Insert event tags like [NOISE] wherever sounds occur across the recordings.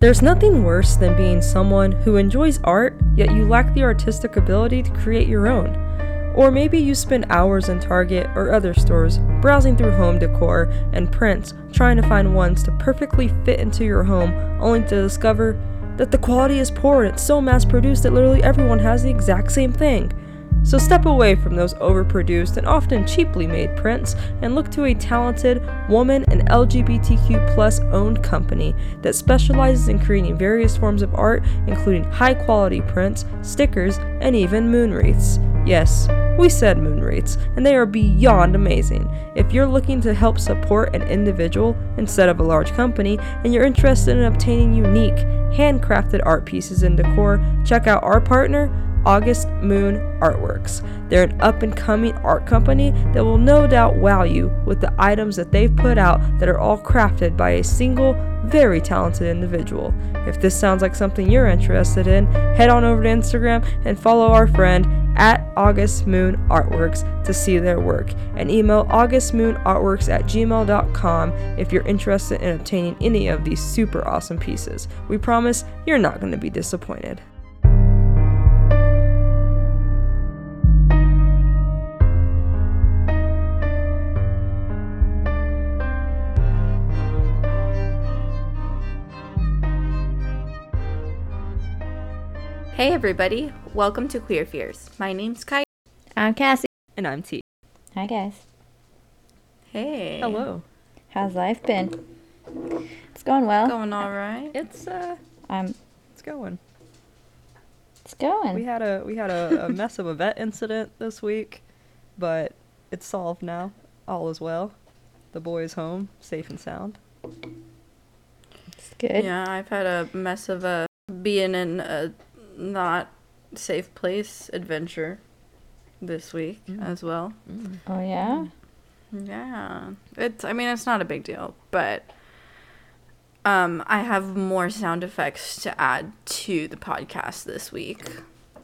There's nothing worse than being someone who enjoys art, yet you lack the artistic ability to create your own. Or maybe you spend hours in Target or other stores browsing through home decor and prints trying to find ones to perfectly fit into your home, only to discover that the quality is poor and it's so mass produced that literally everyone has the exact same thing. So step away from those overproduced and often cheaply made prints and look to a talented woman and LGBTQ owned company that specializes in creating various forms of art, including high quality prints, stickers, and even moon wreaths. Yes, we said moon wreaths, and they are beyond amazing. If you're looking to help support an individual instead of a large company, and you're interested in obtaining unique, handcrafted art pieces and decor, check out our partner, August Moon Artworks. They're an up and coming art company that will no doubt wow you with the items that they've put out that are all crafted by a single, very talented individual. If this sounds like something you're interested in, head on over to Instagram and follow our friend at August Moon Artworks to see their work and email augustmoonartworks at gmail.com if you're interested in obtaining any of these super awesome pieces. We promise you're not going to be disappointed. Hey everybody, welcome to Queer Fears. My name's Kai. I'm Cassie. And I'm T. Hi guys. Hey. Hello. How's life been? It's going well. Going all right? It's uh I'm. it's going. It's going. We had a we had a, a mess of a vet incident this week, but it's solved now. All is well. The boy is home, safe and sound. it's good. Yeah, I've had a mess of a being in a not safe place adventure this week Mm. as well. Oh yeah. Yeah. It's I mean it's not a big deal, but um I have more sound effects to add to the podcast this week.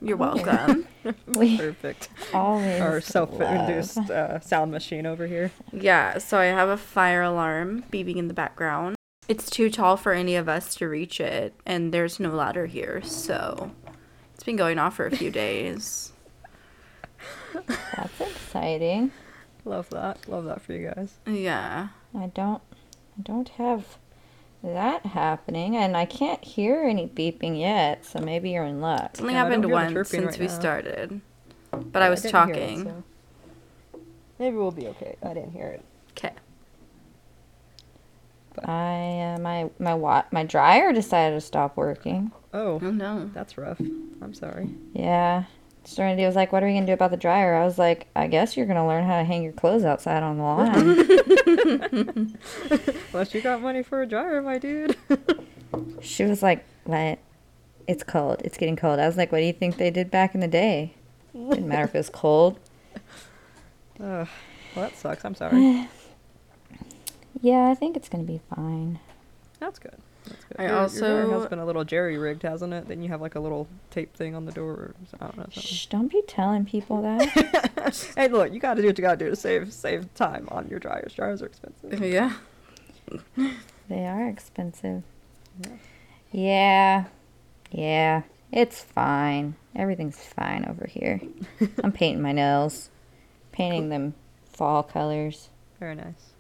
You're welcome. [LAUGHS] We Perfect. always Our self-induced uh, sound machine over here. Yeah, so I have a fire alarm beeping in the background. It's too tall for any of us to reach it, and there's no ladder here, so it's been going off for a few days. [LAUGHS] That's exciting. Love that. Love that for you guys. Yeah. I don't. I don't have that happening, and I can't hear any beeping yet. So maybe you're in luck. It's only Yeah, happened once since right we now. started. But I was didn't hear it, talking. so Maybe we'll be okay. I didn't hear it. Okay. I uh, my my wa- my dryer decided to stop working. Oh, Oh no. that's rough. I'm sorry. Yeah. Serenity was like, "What are we gonna do about the dryer?" I was like, "I guess you're gonna learn how to hang your clothes outside on the line." [LAUGHS] Unless you got money for a dryer, my dude. [LAUGHS] She was like, "What? It's cold. It's getting cold." I was like, "What do you think they did back in the day? Didn't matter if it was cold." Ugh, well, that sucks. I'm sorry. [SIGHS] Yeah, I think it's gonna be fine. That's good. That's good. I your, your dryer has been a little jerry rigged, hasn't it? Then you have like a little tape thing on the door. Or, I don't know. Something. Shh! Don't be telling people that. [LAUGHS] hey, look, you gotta do what you gotta do to save save time on your dryers. Dryers are expensive. Uh, yeah. they are expensive. Yeah. Yeah, yeah. It's fine. Everything's fine over here. I'm [LAUGHS] painting my nails, painting them fall colors. Very nice.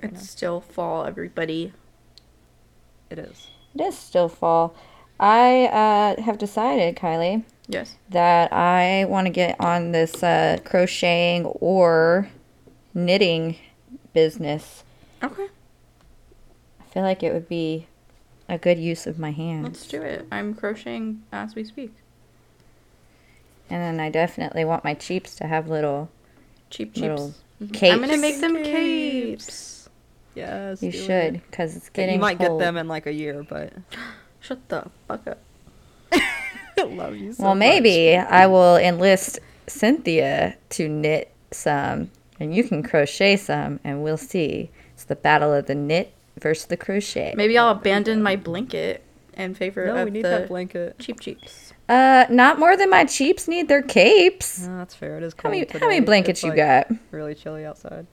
Very It's nice. still fall, everybody. It is. It is still fall. I uh, have decided, Kylie, Yes. that I want to get on this uh, crocheting or knitting business. Okay. I feel like it would be a good use of my hands. Let's do it. I'm crocheting as we speak. And then I definitely want my cheeps to have little. Cheap Little cheaps. capes. I'm gonna make them Capes. capes. Yes. You do should, it. because it's getting. You might cold. get them in like a year, but [GASPS] Shut the fuck up. [LAUGHS] I love you so well, much. maybe I will enlist Cynthia to knit some, and you can crochet some, and we'll see. It's the battle of the knit versus the crochet. Maybe I'll abandon my blanket in favor No, of we need the that blanket. cheap cheaps. Uh, not more than my cheaps need their capes. No, that's fair. It is How many how many blankets It's, you like, got? Really chilly outside.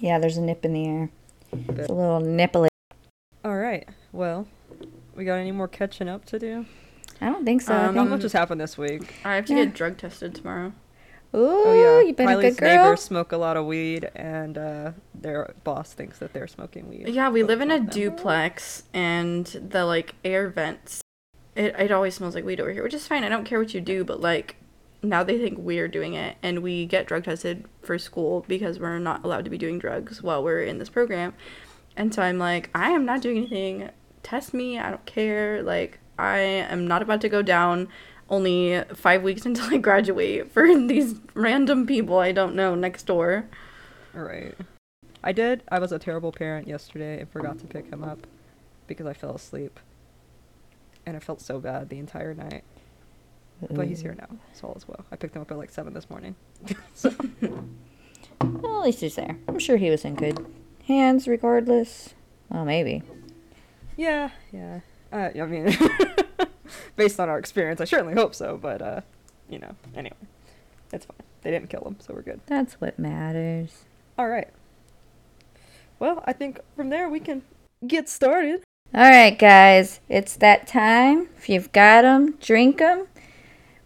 Yeah, there's a nip in the air. It's a little nipple All right. well, we got any more catching up to do? I don't think so. I Um, Not think- much has happened this week. I have to Yeah. get drug tested tomorrow. Ooh, Oh yeah, you been a good girl. neighbors smoke a lot of weed, and uh, their boss thinks that they're smoking weed. Yeah, we live in a duplex, and the like air vents. It it always smells like weed over here, which is fine. I don't care what you do, but like now they think we're doing it, and we get drug tested for school because we're not allowed to be doing drugs while we're in this program. And so I'm like, I am not doing anything. Test me. I don't care. Like I am not about to go down. Only five weeks [LAUGHS] until I graduate for [LAUGHS] these random people I don't know next door. Right. I did. I was a terrible parent yesterday and forgot to pick him up because I fell asleep. And I felt so bad the entire night. But he's here now, so all is well. I picked him up at like seven this morning. [LAUGHS] so Well, at least he's there. I'm sure he was in good hands, regardless. Well, maybe. yeah, yeah. Uh, I mean, [LAUGHS] based on our experience, I certainly hope so. But uh, you know, anyway, it's fine. They didn't kill him, so we're good. That's what matters. All right. Well, I think from there we can get started. All right, guys, it's that time. If you've got them, drink them.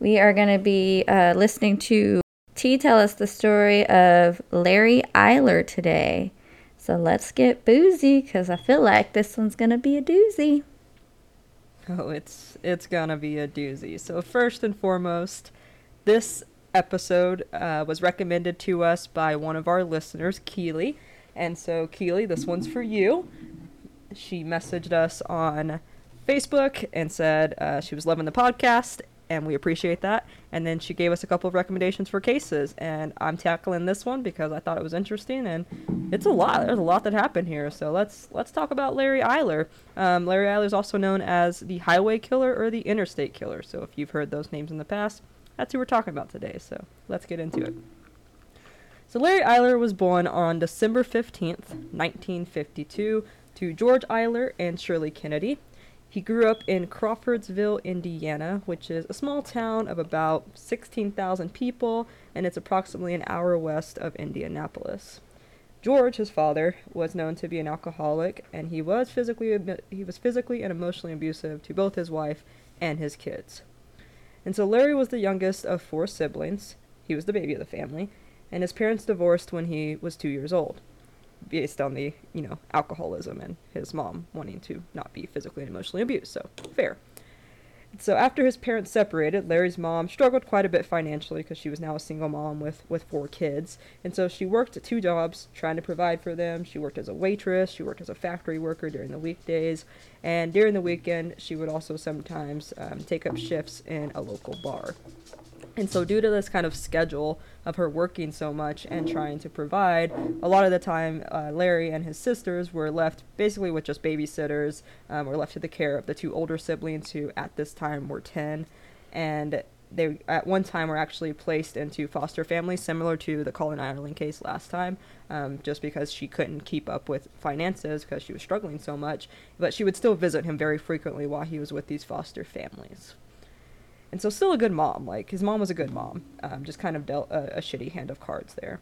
We are going to be uh, listening to T tell us the story of Larry Eyler today. So let's get boozy because I feel like this one's going to be a doozy. Oh, it's it's gonna be a doozy. So first and foremost, this episode uh, was recommended to us by one of our listeners, Keely, and so Keely, this one's for you. She messaged us on Facebook and said uh, she was loving the podcast, and we appreciate that. And then she gave us a couple of recommendations for cases, and I'm tackling this one because I thought it was interesting, and it's a lot. There's a lot that happened here. So let's let's talk about Larry Eyler. Um, Larry Eyler is also known as the Highway Killer or the Interstate Killer. So if you've heard those names in the past, that's who we're talking about today. So let's get into it. So Larry Eyler was born on December 15th, 1952, to George Eyler and Shirley Kennedy. He grew up in Crawfordsville, Indiana, which is a small town of about 16,000 people, and it's approximately an hour west of Indianapolis. George, his father, was known to be an alcoholic, and he was physically he was physically and emotionally abusive to both his wife and his kids. And so Larry was the youngest of four siblings. He was the baby of the family, and his parents divorced when he was 2 years old, based on the, you know, alcoholism and his mom wanting to not be physically and emotionally abused. So, fair. So after his parents separated, Larry's mom struggled quite a bit financially because she was now a single mom with, with four kids. And so she worked at two jobs trying to provide for them. She worked as a waitress, she worked as a factory worker during the weekdays, and during the weekend, she would also sometimes um, take up shifts in a local bar. And so, due to this kind of schedule of her working so much and trying to provide, a lot of the time, uh, Larry and his sisters were left basically with just babysitters, um, were left to the care of the two older siblings who at this time were 10. And they, at one time, were actually placed into foster families, similar to the Colin Ireland case last time, um, just because she couldn't keep up with finances because she was struggling so much. But she would still visit him very frequently while he was with these foster families. And so, still a good mom. Like, his mom was a good mom, um, just kind of dealt a, a shitty hand of cards there.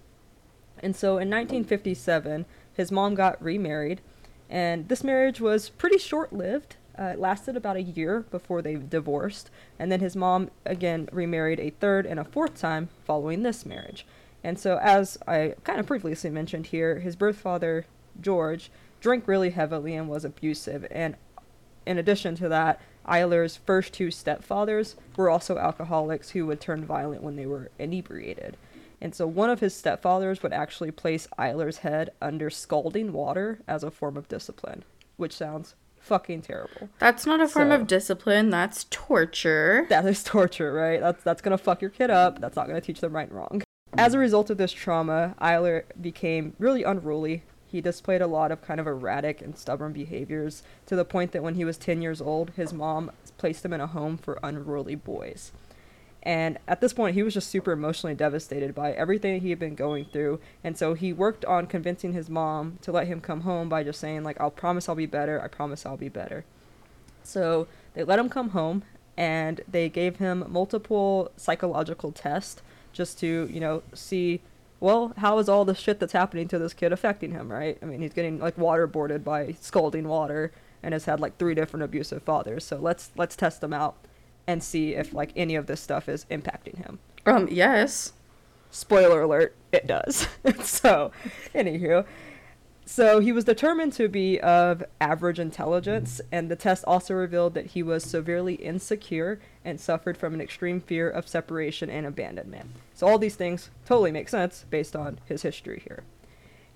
And so, in 1957, his mom got remarried, and this marriage was pretty short lived. Uh, it lasted about a year before they divorced, and then his mom again remarried a third and a fourth time following this marriage. And so, as I kind of previously mentioned here, his birth father, George, drank really heavily and was abusive. And in addition to that, Eyler's first two stepfathers were also alcoholics who would turn violent when they were inebriated. And so one of his stepfathers would actually place Eyler's head under scalding water as a form of discipline, which sounds fucking terrible. That's not a form So- of discipline. That's torture. That is torture, right? That's that's gonna fuck your kid up. That's not gonna teach them right and wrong. As a result of this trauma, Eyler became really unruly. He displayed a lot of kind of erratic and stubborn behaviors to the point that when he was 10 years old, his mom placed him in a home for unruly boys. And at this point, he was just super emotionally devastated by everything he had been going through. And so he worked on convincing his mom to let him come home by just saying, like, I'll promise I'll be better. I promise I'll be better. So they let him come home and they gave him multiple psychological tests just to, you know, see, well, how is all the shit that's happening to this kid affecting him, right? I mean, he's getting like waterboarded by scalding water and has had like three different abusive fathers. So let's let's test him out and see if like any of this stuff is impacting him. Um, yes. Spoiler alert, it does. [LAUGHS] so, anywho, so he was determined to be of average intelligence, mm-hmm. and the test also revealed that he was severely insecure and suffered from an extreme fear of separation and abandonment. So all these things totally make sense based on his history here.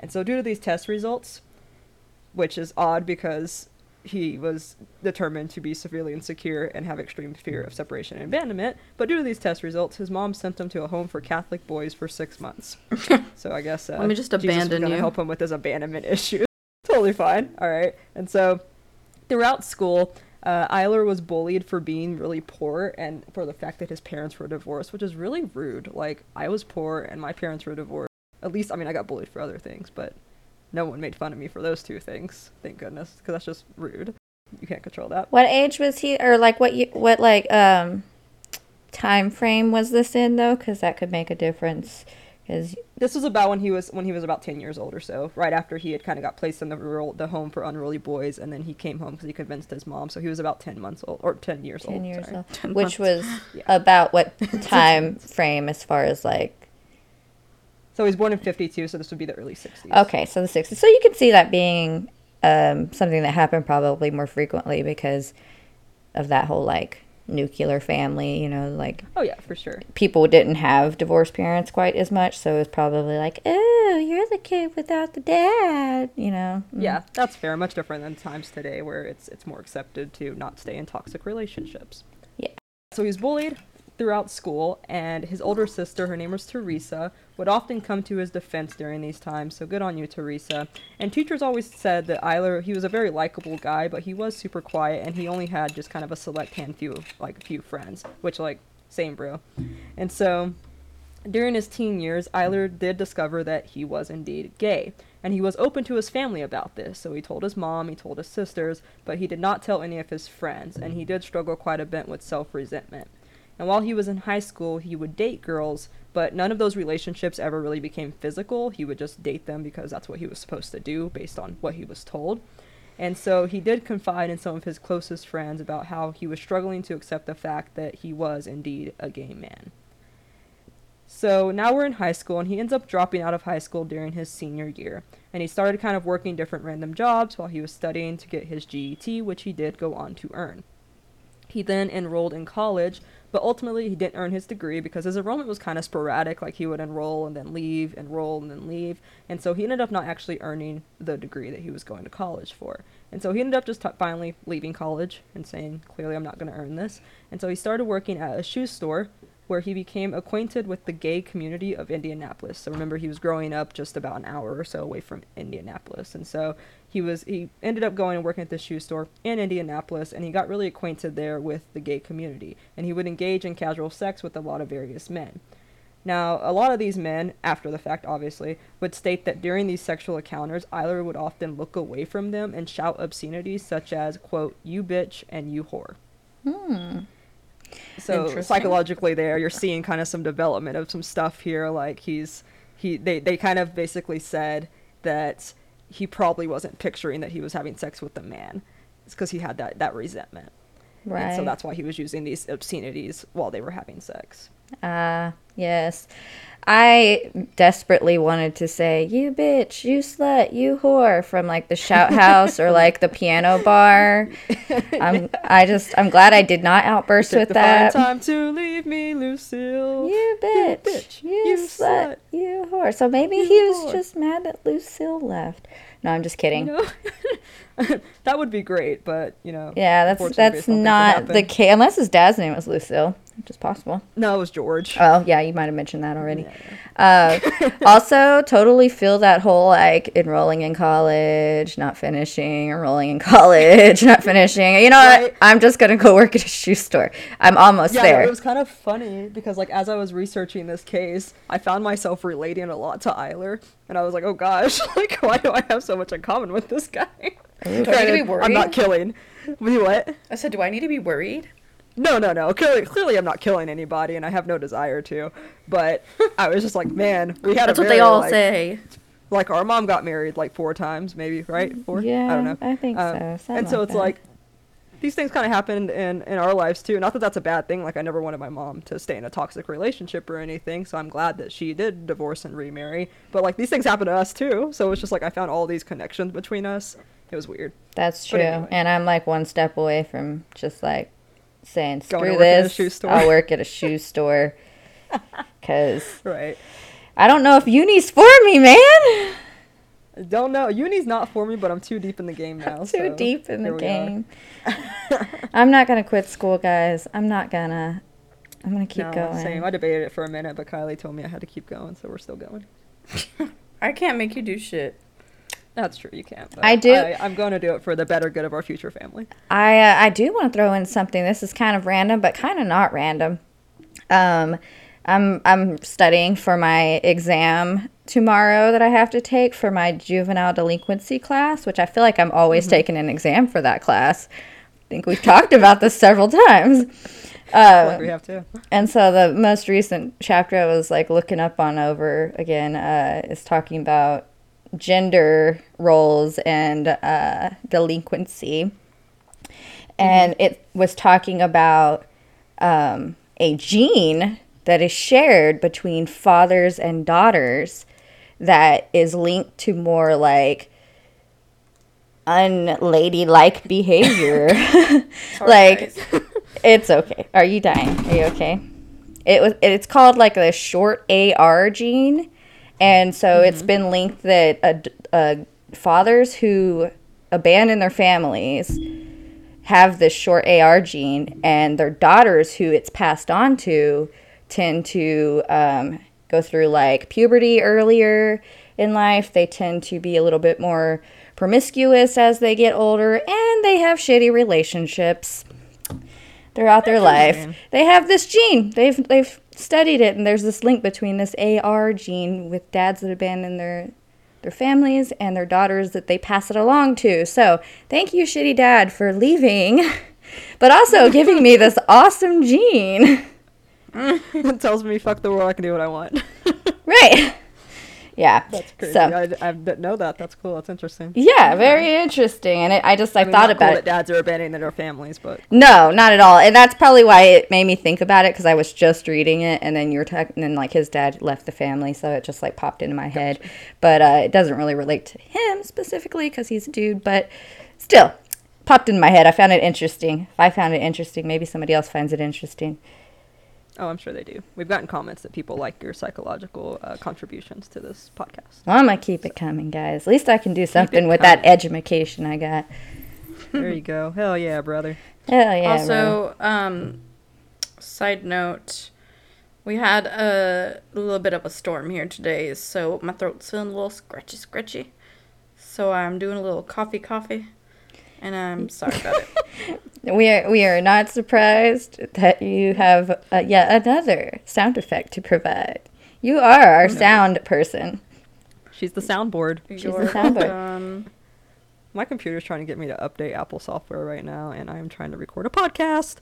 And so due to these test results, which is odd because he was determined to be severely insecure and have extreme fear of separation and abandonment. But due to these test results, his mom sent him to a home for Catholic boys for six months. [LAUGHS] so I guess uh, Let me just Jesus was abandon gonna you. help him with his abandonment [LAUGHS] issue. totally fine. All right. And so throughout school, uh, Eyler was bullied for being really poor and for the fact that his parents were divorced, which is really rude. Like I was poor and my parents were divorced. At least, I mean, I got bullied for other things, but no one made fun of me for those two things. Thank goodness, because that's just rude. You can't control that. What age was he, or like what you, what like um, time frame was this in though? Because that could make a difference. Because This was about when he was when he was about ten years old or so, right after he had kind of got placed in the rural, the home for unruly boys, and then he came home because he convinced his mom. So he was about ten months old or ten years ten old. years old, 10 which months. was [LAUGHS] Yeah. about what [LAUGHS] time frame as far as like So he was born in fifty two, so this would be the early sixties. Okay, so the 60s. So you can see that being um, something that happened probably more frequently because of that whole like nuclear family, you know, like Oh yeah, for sure. people didn't have divorced parents quite as much. So it was probably like, oh, you're the kid without the dad, you know. Mm. Yeah, that's fair. Much different than times today, where it's it's more accepted to not stay in toxic relationships. Yeah. So he was bullied throughout school, and his older sister, her name was Teresa, would often come to his defense during these times. So good on you, Teresa. And teachers always said that Eyler, he was a very likable guy, but he was super quiet, and he only had just kind of a select handful, like a few friends, which like same bro. And so during his teen years, Eyler did discover that he was indeed gay, and he was open to his family about this. So he told his mom, he told his sisters, but he did not tell any of his friends, and he did struggle quite a bit with self resentment. And while he was in high school, he would date girls, but none of those relationships ever really became physical. He would just date them because that's what he was supposed to do based on what he was told. And so he did confide in some of his closest friends about how he was struggling to accept the fact that he was indeed a gay man. So now we're in high school, and he ends up dropping out of high school during his senior year. And he started kind of working different random jobs while he was studying to get his GED, which he did go on to earn. He then enrolled in college, but ultimately he didn't earn his degree because his enrollment was kind of sporadic. Like he would enroll and then leave, enroll and then leave. And so he ended up not actually earning the degree that he was going to college for. And so he ended up just t- finally leaving college and saying, clearly, I'm not going to earn this. And so he started working at a shoe store where he became acquainted with the gay community of Indianapolis. So remember, he was growing up just about an hour or so away from Indianapolis, and so he was he ended up going and working at the shoe store in Indianapolis, and he got really acquainted there with the gay community, and he would engage in casual sex with a lot of various men. Now, a lot of these men, after the fact obviously, would state that during these sexual encounters, Eyler would often look away from them and shout obscenities such as, quote, you bitch and you whore. Hmm. So psychologically there, you're seeing kind of some development of some stuff here. Like he's he they, they kind of basically said that he probably wasn't picturing that he was having sex with a man. It's because he had that, that resentment. Right. And so that's why he was using these obscenities while they were having sex. Ah, yes. I desperately wanted to say, you bitch, you slut, you whore from like the shout [LAUGHS] house or like the piano bar. [LAUGHS] I'm I just I'm glad I did not outburst with that. time to leave me, Lucille. You bitch, bitch, you, you slut, slut, you whore. So maybe you he was whore. just mad that Lucille left. No, I'm just kidding. No. [LAUGHS] that would be great, but you know. Yeah, that's that's that not the case. Unless his dad's name was Lucille, which is possible. No, it was George. Oh yeah, you might have mentioned that already. Uh, [LAUGHS] also, totally feel that whole like enrolling in college, not finishing, enrolling in [LAUGHS] college, not finishing. You know Right. what? I'm just gonna go work at a shoe store. I'm almost Yeah, there. it was kind of funny because like as I was researching this case, I found myself relating a lot to Eyler, and I was like, oh gosh, [LAUGHS] like why do I have so much in common with this guy? Do I need to be Granted, I'm not killing. Wait, what? I said, do I need to be worried? No, no, no. Clearly, clearly, I'm not killing anybody, and I have no desire to. But I was just like, man, we had a That's a what very, they all like- say. Like our mom got married like four times, maybe right? Four? Yeah, I don't know. I think Um, so. and so like it's that. like these things kind of happened in in our lives too. Not that that's a bad thing. Like I never wanted my mom to stay in a toxic relationship or anything. So I'm glad that she did divorce and remarry. But like these things happen to us too. So it's just like I found all these connections between us. It was weird. That's true. anyway. And I'm like one step away from just like saying, Going screw to work at a this. shoe store." I'll work at a shoe [LAUGHS] store. Because Right. I don't know if uni's for me, man. I don't know. Uni's not for me, but I'm too deep in the game now. [LAUGHS] Too so deep in the here we are. game. [LAUGHS] I'm not going to quit school, guys. I'm not going to. I'm going to keep no, going. Same. I debated it for a minute, but Kylie told me I had to keep going, so we're still going. I can't make you do shit. That's true. You can't. But I do- I, I'm going to do it for the better good of our future family. I uh, I do want to throw in something. This is kind of random, but kind of not random. Um, I'm I'm studying for my exam tomorrow that I have to take for my juvenile delinquency class, which I feel like I'm always taking an exam for that class. I think we've talked about this several times. [LAUGHS] Feel like Uh, we have to. and so the most recent chapter I was like looking up on over again uh, is talking about gender roles and uh, delinquency. And it was talking about um, a gene that is shared between fathers and daughters that is linked to more like unladylike behavior. [LAUGHS] [LAUGHS] Like it's okay. Are you dying? Are you okay? It was. It's called like the short AR gene, and so it's been linked that uh, uh, fathers who abandon their families have this short AR gene, and their daughters who it's passed on to tend to um, go through like puberty earlier in life. They tend to be a little bit more promiscuous as they get older, and they have shitty relationships throughout their life. They have this gene. They've they've studied it, and there's this link between this AR gene with dads that abandon their their families and their daughters that they pass it along to. So thank you, shitty dad, for leaving, [LAUGHS] but also [LAUGHS] giving me this awesome gene. [LAUGHS] it tells me fuck the world. I can do what I want. Right. Yeah. That's crazy. So I, I didn't know that. That's cool. That's interesting. yeah, very interesting. And it, I just I, I mean, thought about cool it. that dads are abandoning their families, but No, not at all. And that's probably why it made me think about it because I was just reading it, and then you were talking, and then like his dad left the family, so it just like popped into my head. But uh, it doesn't really relate to him specifically because he's a dude, but still popped in my head. I found it interesting. If I found it interesting, maybe somebody else finds it interesting. Oh, I'm sure they do. We've gotten comments that people like your psychological uh, contributions to this podcast. Well, I'm gonna keep it coming, guys. At least I can do something it with that coming. education I got. there you go. Hell yeah, brother. Hell yeah. bro. also, um, side note, we had a little bit of a storm here today, so my throat's feeling a little scratchy, scratchy. So I'm doing a little coffee, coffee, and I'm sorry about it. [LAUGHS] We are we are not surprised that you have uh, yet another sound effect to provide. You are our sound person. She's the soundboard. She's You're the soundboard. welcome. My computer's trying to get me to update Apple software right now, and I am trying to record a podcast.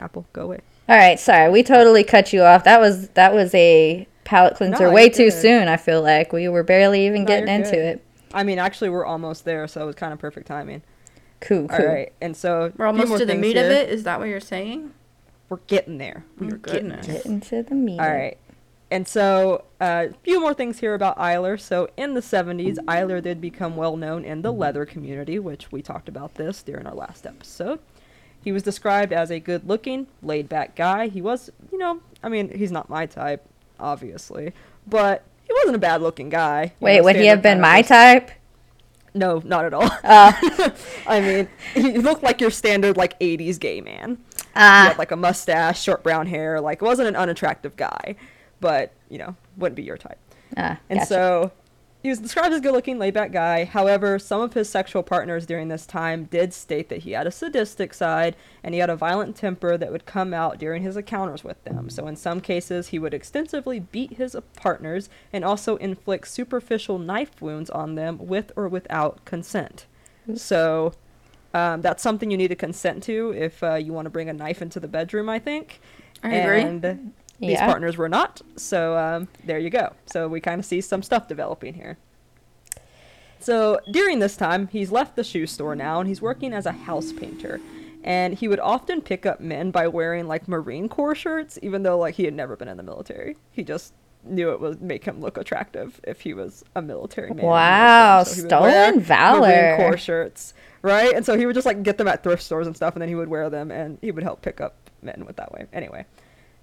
Apple, go away. All right, sorry, we totally cut you off. That was that was a palate cleanser No, way too good. soon. I feel like we were barely even No, getting into good. it. I mean, actually, we're almost there, so it was kind of perfect timing. Cool, All cool. right, and so We're almost to the things meat of it. Is that what you're saying? We're getting there. Oh, We're getting goodness. there. Get into the meat. All right. And so, a uh, few more things here about Eyler. So, in the 70s, Eyler did become well known in the leather community, which we talked about this during our last episode. He was described as a good looking, laid back guy. He was, you know, I mean, he's not my type, obviously, but he wasn't a bad looking guy. Wait, know, would he have been my just- type? No, not at all. Uh, [LAUGHS] I mean, he looked like your standard, like, 80s gay man. He uh, had like a mustache, short brown hair, like wasn't an unattractive guy, but you know wouldn't be your type. uh, And gotcha. so he was described as a good-looking, laid-back guy. However, some of his sexual partners during this time did state that he had a sadistic side and he had a violent temper that would come out during his encounters with them. So in some cases, he would extensively beat his partners and also inflict superficial knife wounds on them with or without consent. So um, that's something you need to consent to if uh, you want to bring a knife into the bedroom, I think. I agree. These Yeah. partners were not. So um, there you go. So we kind of see some stuff developing here. So during this time, he's left the shoe store now and he's working as a house painter. And he would often pick up men by wearing like Marine Corps shirts, even though like he had never been in the military. He just knew it would make him look attractive if he was a military man. Wow, So he would wear stolen valor. Marine Corps shirts, right? And so he would just like get them at thrift stores and stuff, and then he would wear them, and he would help pick up men with that way. Anyway,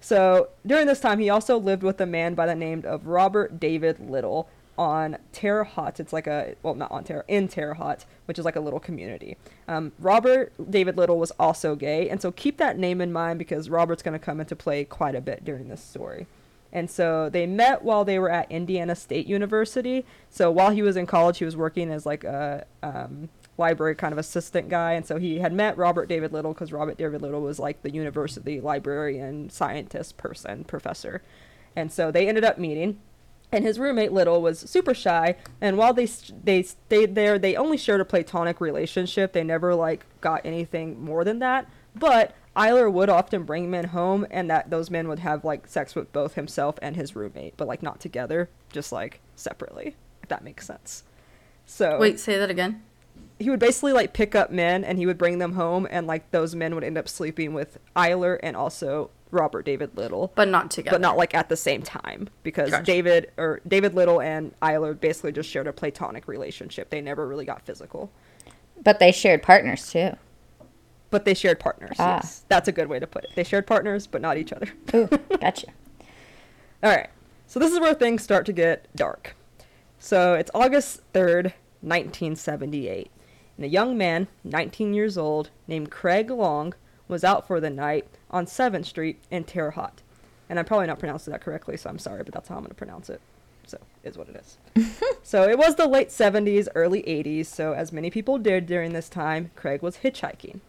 so during this time, he also lived with a man by the name of Robert David Little on Terre Haute. It's like a well, not on Terre, in Terre Haute, which is like a little community. Um, Robert David Little was also gay, and so keep that name in mind because Robert's going to come into play quite a bit during this story. And so they met while they were at Indiana State University. So while he was in college, he was working as like a um, library kind of assistant guy. And so he had met Robert David Little because Robert David Little was like the university librarian, scientist person, professor. And so they ended up meeting. And his roommate Little was super shy, and while they they stayed there, they only shared a platonic relationship. They never like got anything more than that. But Eyler would often bring men home, and that those men would have like sex with both himself and his roommate, but like not together, just like separately. If that makes sense. So Wait, say that again. He would basically like pick up men and he would bring them home, and like those men would end up sleeping with Eyler and also Robert David Little But not together. but not like at the same time because Gotcha. David or David Little and Eyler basically just shared a platonic relationship. They never really got physical, But they shared partners too. but they shared partners. Ah. Yes, that's a good way to put it. They shared partners, but not each other. Ooh, [LAUGHS] gotcha. All right, so this is where things start to get dark. So it's August third, nineteen seventy-eight, and a young man, nineteen years old, named Craig Long, was out for the night on Seventh Street in Terre Haute. And I'm probably not pronouncing that correctly, so I'm sorry, but that's how I'm going to pronounce it. So, is what it is. [LAUGHS] so, it was the late 70s, early 80s, so as many people did during this time, Craig was hitchhiking.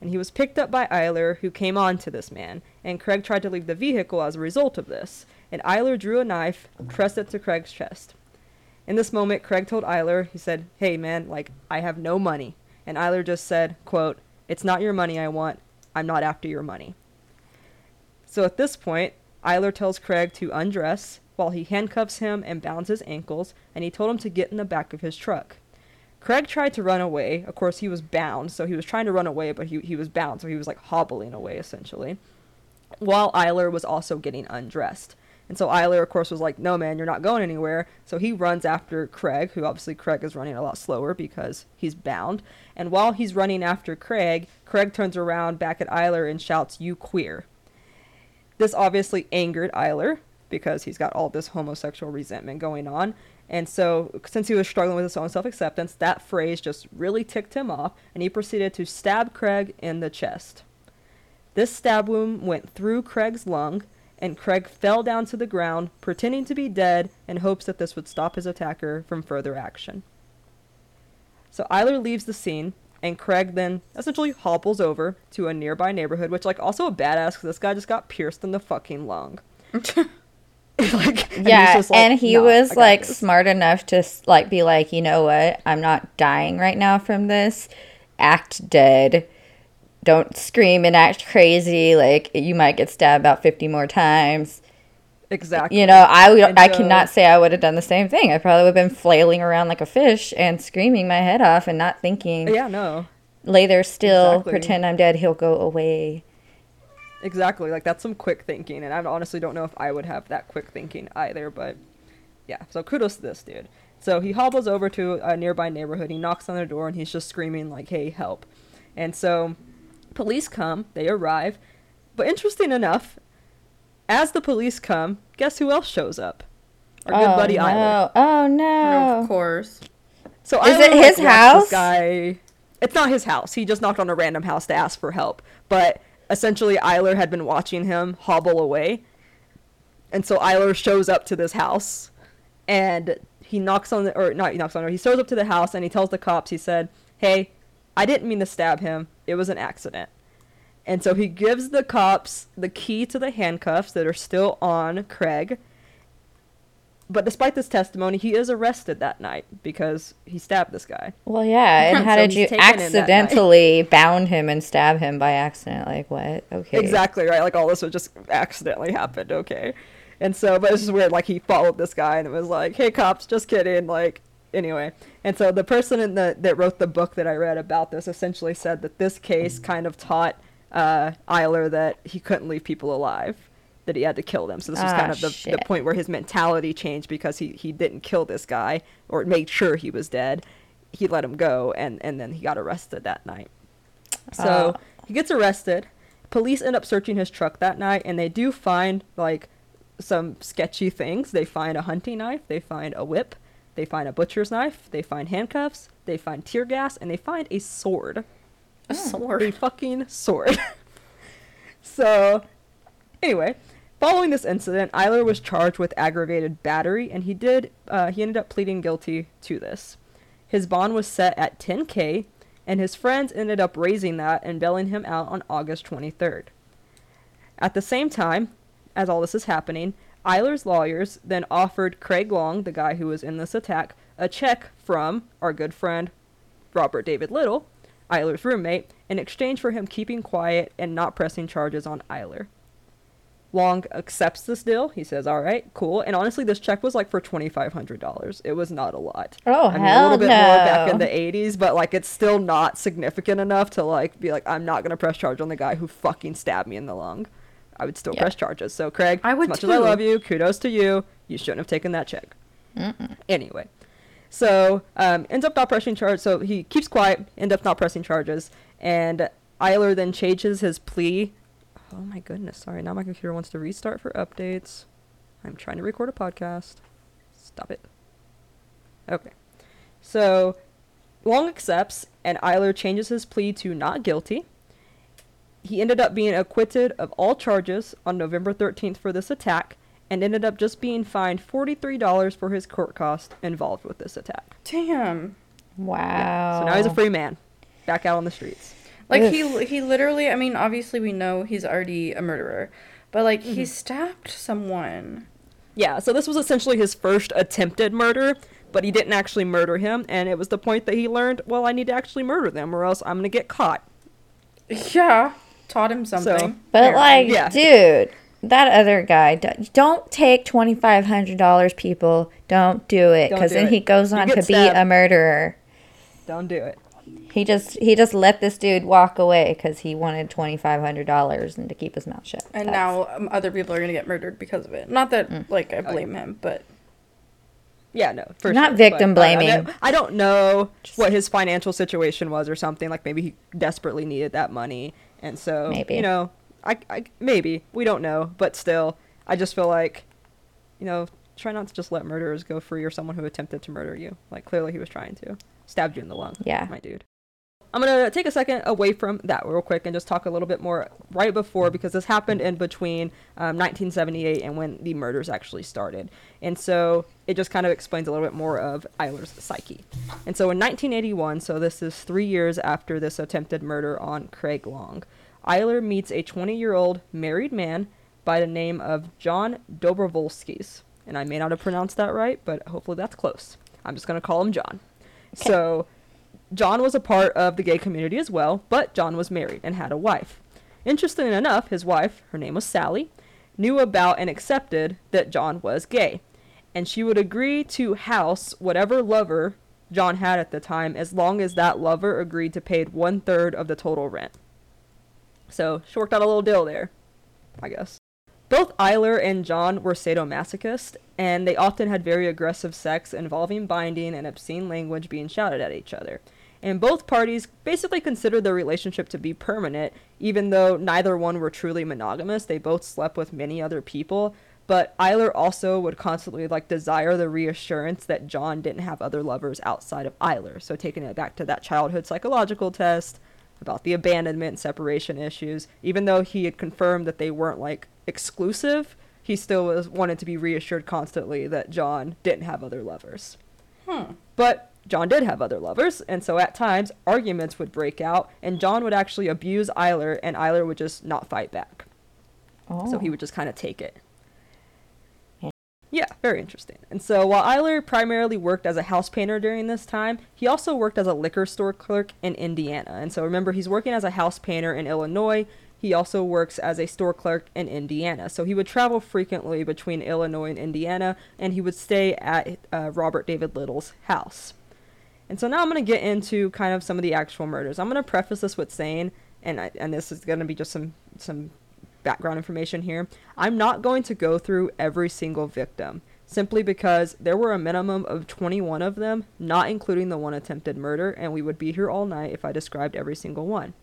And he was picked up by Eyler, who came on to this man, and Craig tried to leave the vehicle as a result of this. And Eyler drew a knife, pressed it to Craig's chest. In this moment, Craig told Eyler, he said, Hey man, like, I have no money. And Eyler just said, quote, It's not your money I want. I'm not after your money. So at this point, Eyler tells Craig to undress while he handcuffs him and bounds his ankles, and he told him to get in the back of his truck. Craig tried to run away. Of course, he was bound, so he was trying to run away, but he, he was bound, so he was like hobbling away essentially. While Eyler was also getting undressed. And so Eyler, of course, was like, no, man, you're not going anywhere. So he runs after Craig, who obviously Craig is running a lot slower because he's bound. And while he's running after Craig, Craig turns around back at Eyler and shouts, You queer. This obviously angered Eyler because he's got all this homosexual resentment going on. And so, since he was struggling with his own self acceptance, that phrase just really ticked him off, and he proceeded to stab Craig in the chest. This stab wound went through Craig's lung, and Craig fell down to the ground, pretending to be dead in hopes that this would stop his attacker from further action. So Eyler leaves the scene, and Craig then essentially hobbles over to a nearby neighborhood, which like also a badass because this guy just got pierced in the fucking lung. [LAUGHS] like, and yeah, like, and he "Nah, was like this." smart enough to like be like, you know what? I'm not dying right now from this. Act dead. Don't scream and act crazy. Like you might get stabbed about 50 more times. exactly. You know, I would. I cannot say I would have done the same thing. I probably would have been flailing around like a fish and screaming my head off and not thinking. Yeah, no. Lay there still. Exactly. Pretend I'm dead. He'll go away. Exactly. Like that's some quick thinking, and I honestly don't know if I would have that quick thinking either. But yeah, so kudos to this dude. So he hobbles over to a nearby neighborhood. He knocks on their door, and he's just screaming like, "Hey, help!" And so police come. They arrive. But interesting enough, as the police come, guess who else shows up? Our good oh, buddy no. Eyler. Oh no. Of course. So Is Eyler, it his like, house? This guy. It's not his house. He just knocked on a random house to ask for help. But essentially, Eyler had been watching him hobble away, and so Eyler shows up to this house, and he knocks on the or not he knocks on her. He shows up to the house and he tells the cops. He said, "Hey, I didn't mean to stab him. It was an accident." And so he gives the cops the key to the handcuffs that are still on Craig. But despite this testimony, he is arrested that night because he stabbed this guy. Well, yeah. And [LAUGHS] how So did you taken in that night. accidentally bound him and stab him by accident? Like what? Okay. Exactly right. Like all this would just accidentally happened. Okay, and so but it's just weird. Like he followed this guy and it was like, "Hey cops, just kidding." Like anyway, and so the person in the that wrote the book that I read about this essentially said that this case kind of taught uh, Eyler that he couldn't leave people alive, that he had to kill them. So this was Ah, kind of the, the point where his mentality changed because he, he didn't kill this guy or made sure he was dead. He let him go, and, and then he got arrested that night. So Oh. he gets arrested. Police end up searching his truck that night, and they do find like some sketchy things. They find a hunting knife, they find a whip, they find a butcher's knife, they find handcuffs, they find tear gas, and they find a sword. A sword? A fucking sword. [LAUGHS] so, anyway, following this incident, Eyler was charged with aggravated battery, and he did. Uh, he ended up pleading guilty to this. His bond was set at 10k, and his friends ended up raising that and bailing him out on August 23rd. At the same time, as all this is happening, Eyler's lawyers then offered Craig Long, the guy who was in this attack, a check from our good friend Robert David Little, Eyler's roommate, in exchange for him keeping quiet and not pressing charges on Eyler. Long accepts this deal. He says, "All right, cool." And honestly, this check was like for twenty five hundred dollars. It was not a lot. Oh, I mean, a little bit more back in the eighties, but like it's still not significant enough to like be like, I'm not gonna press charge on the guy who fucking stabbed me in the lung. I would still Yeah. press charges. So, Craig, I would as much as I love you, kudos to you. You shouldn't have taken that check. Anyway, so um, ends up not pressing charges. So he keeps quiet, ends up not pressing charges, and Eyler then changes his plea. Oh my goodness! Sorry, now my computer wants to restart for updates. I'm trying to record a podcast. Stop it. Okay, so Long accepts, and Eyler changes his plea to not guilty. He ended up being acquitted of all charges on November 13th for this attack, and ended up just being fined $43 for his court cost involved with this attack. Damn. Wow. So now he's a free man, back out on the streets. Like Ugh. he he literally. I mean, obviously we know he's already a murderer, but like he mm-hmm. stabbed someone. Yeah, so this was essentially his first attempted murder, but he didn't actually murder him, and it was the point that he learned, well, I need to actually murder them, or else I'm gonna get caught. Yeah, taught him something. But Apparently. like, Yeah. dude, that other guy, don't take twenty five hundred dollars, people. Don't do it, because then it. he goes on get to be a murderer. Don't do it. He just he just let this dude walk away because he wanted twenty five hundred dollars and to keep his mouth shut. and That's- now um, other people are gonna get murdered because of it. Not that Mm. like I blame him, but Yeah, no, for Not sure. victim uh, I blaming. I don't know what his financial situation was or something. Like maybe he desperately needed that money, and so Maybe. you know, I, I maybe we don't know, but still, I just feel like, you know, try not to just let murderers go free or someone who attempted to murder you. Like clearly he was trying to, stabbed you in the lung. Yeah. my dude. I'm gonna take a second away from that real quick and just talk a little bit more right before because this happened in between um, 1978 and when the murders actually started, and so it just kind of explains a little bit more of Eyler's psyche. And so in 1981, so this is three years after this attempted murder on Craig Long, Eyler meets a 20-year-old married man by the name of John Dobrovolskis, and I may not have pronounced that right, but hopefully that's close. I'm just gonna call him John. So. John was a part of the gay community as well, but John was married and had a wife. Interestingly enough, his wife, her name was Sally, knew about and accepted that John was gay, and she would agree to house whatever lover John had at the time as long as that lover agreed to pay one third of the total rent. So she worked out a little deal there, I guess. Both Eiler and John were sadomasochists, and they often had very aggressive sex involving binding and obscene language being shouted at each other. And both parties basically considered their relationship to be permanent, even though neither one were truly monogamous. They both slept with many other people, but Eyler also would constantly like desire the reassurance that John didn't have other lovers outside of Eyler. So taking it back to that childhood psychological test about the abandonment and separation issues, even though he had confirmed that they weren't like exclusive, he still was wanted to be reassured constantly that John didn't have other lovers. hmm. But John did have other lovers, and so at times arguments would break out, and John would actually abuse Eyler, and Eyler would just not fight back. Oh. So he would just kind of take it. Yeah. Yeah, very interesting. And so while Eiler primarily worked as a house painter during this time, he also worked as a liquor store clerk in Indiana. And so remember, he's working as a house painter in Illinois. he also works as a store clerk in Indiana. So he would travel frequently between Illinois and Indiana, and he would stay at uh, Robert David Little's house. And so now I'm going to get into kind of some of the actual murders. I'm going to preface this with saying, and I, and this is going to be just some some background information here. I'm not going to go through every single victim simply because there were a minimum of 21 of them, not including the one attempted murder, and we would be here all night if I described every single one.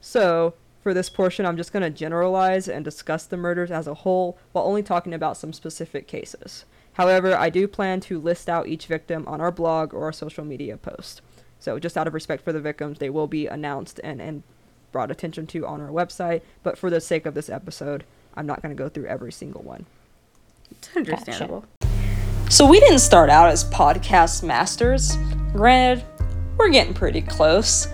So, for this portion, I'm just going to generalize and discuss the murders as a whole while only talking about some specific cases. However, I do plan to list out each victim on our blog or our social media post. So, just out of respect for the victims, they will be announced and, and brought attention to on our website. But for the sake of this episode, I'm not going to go through every single one. It's understandable. So, we didn't start out as podcast masters. Granted, we're getting pretty close.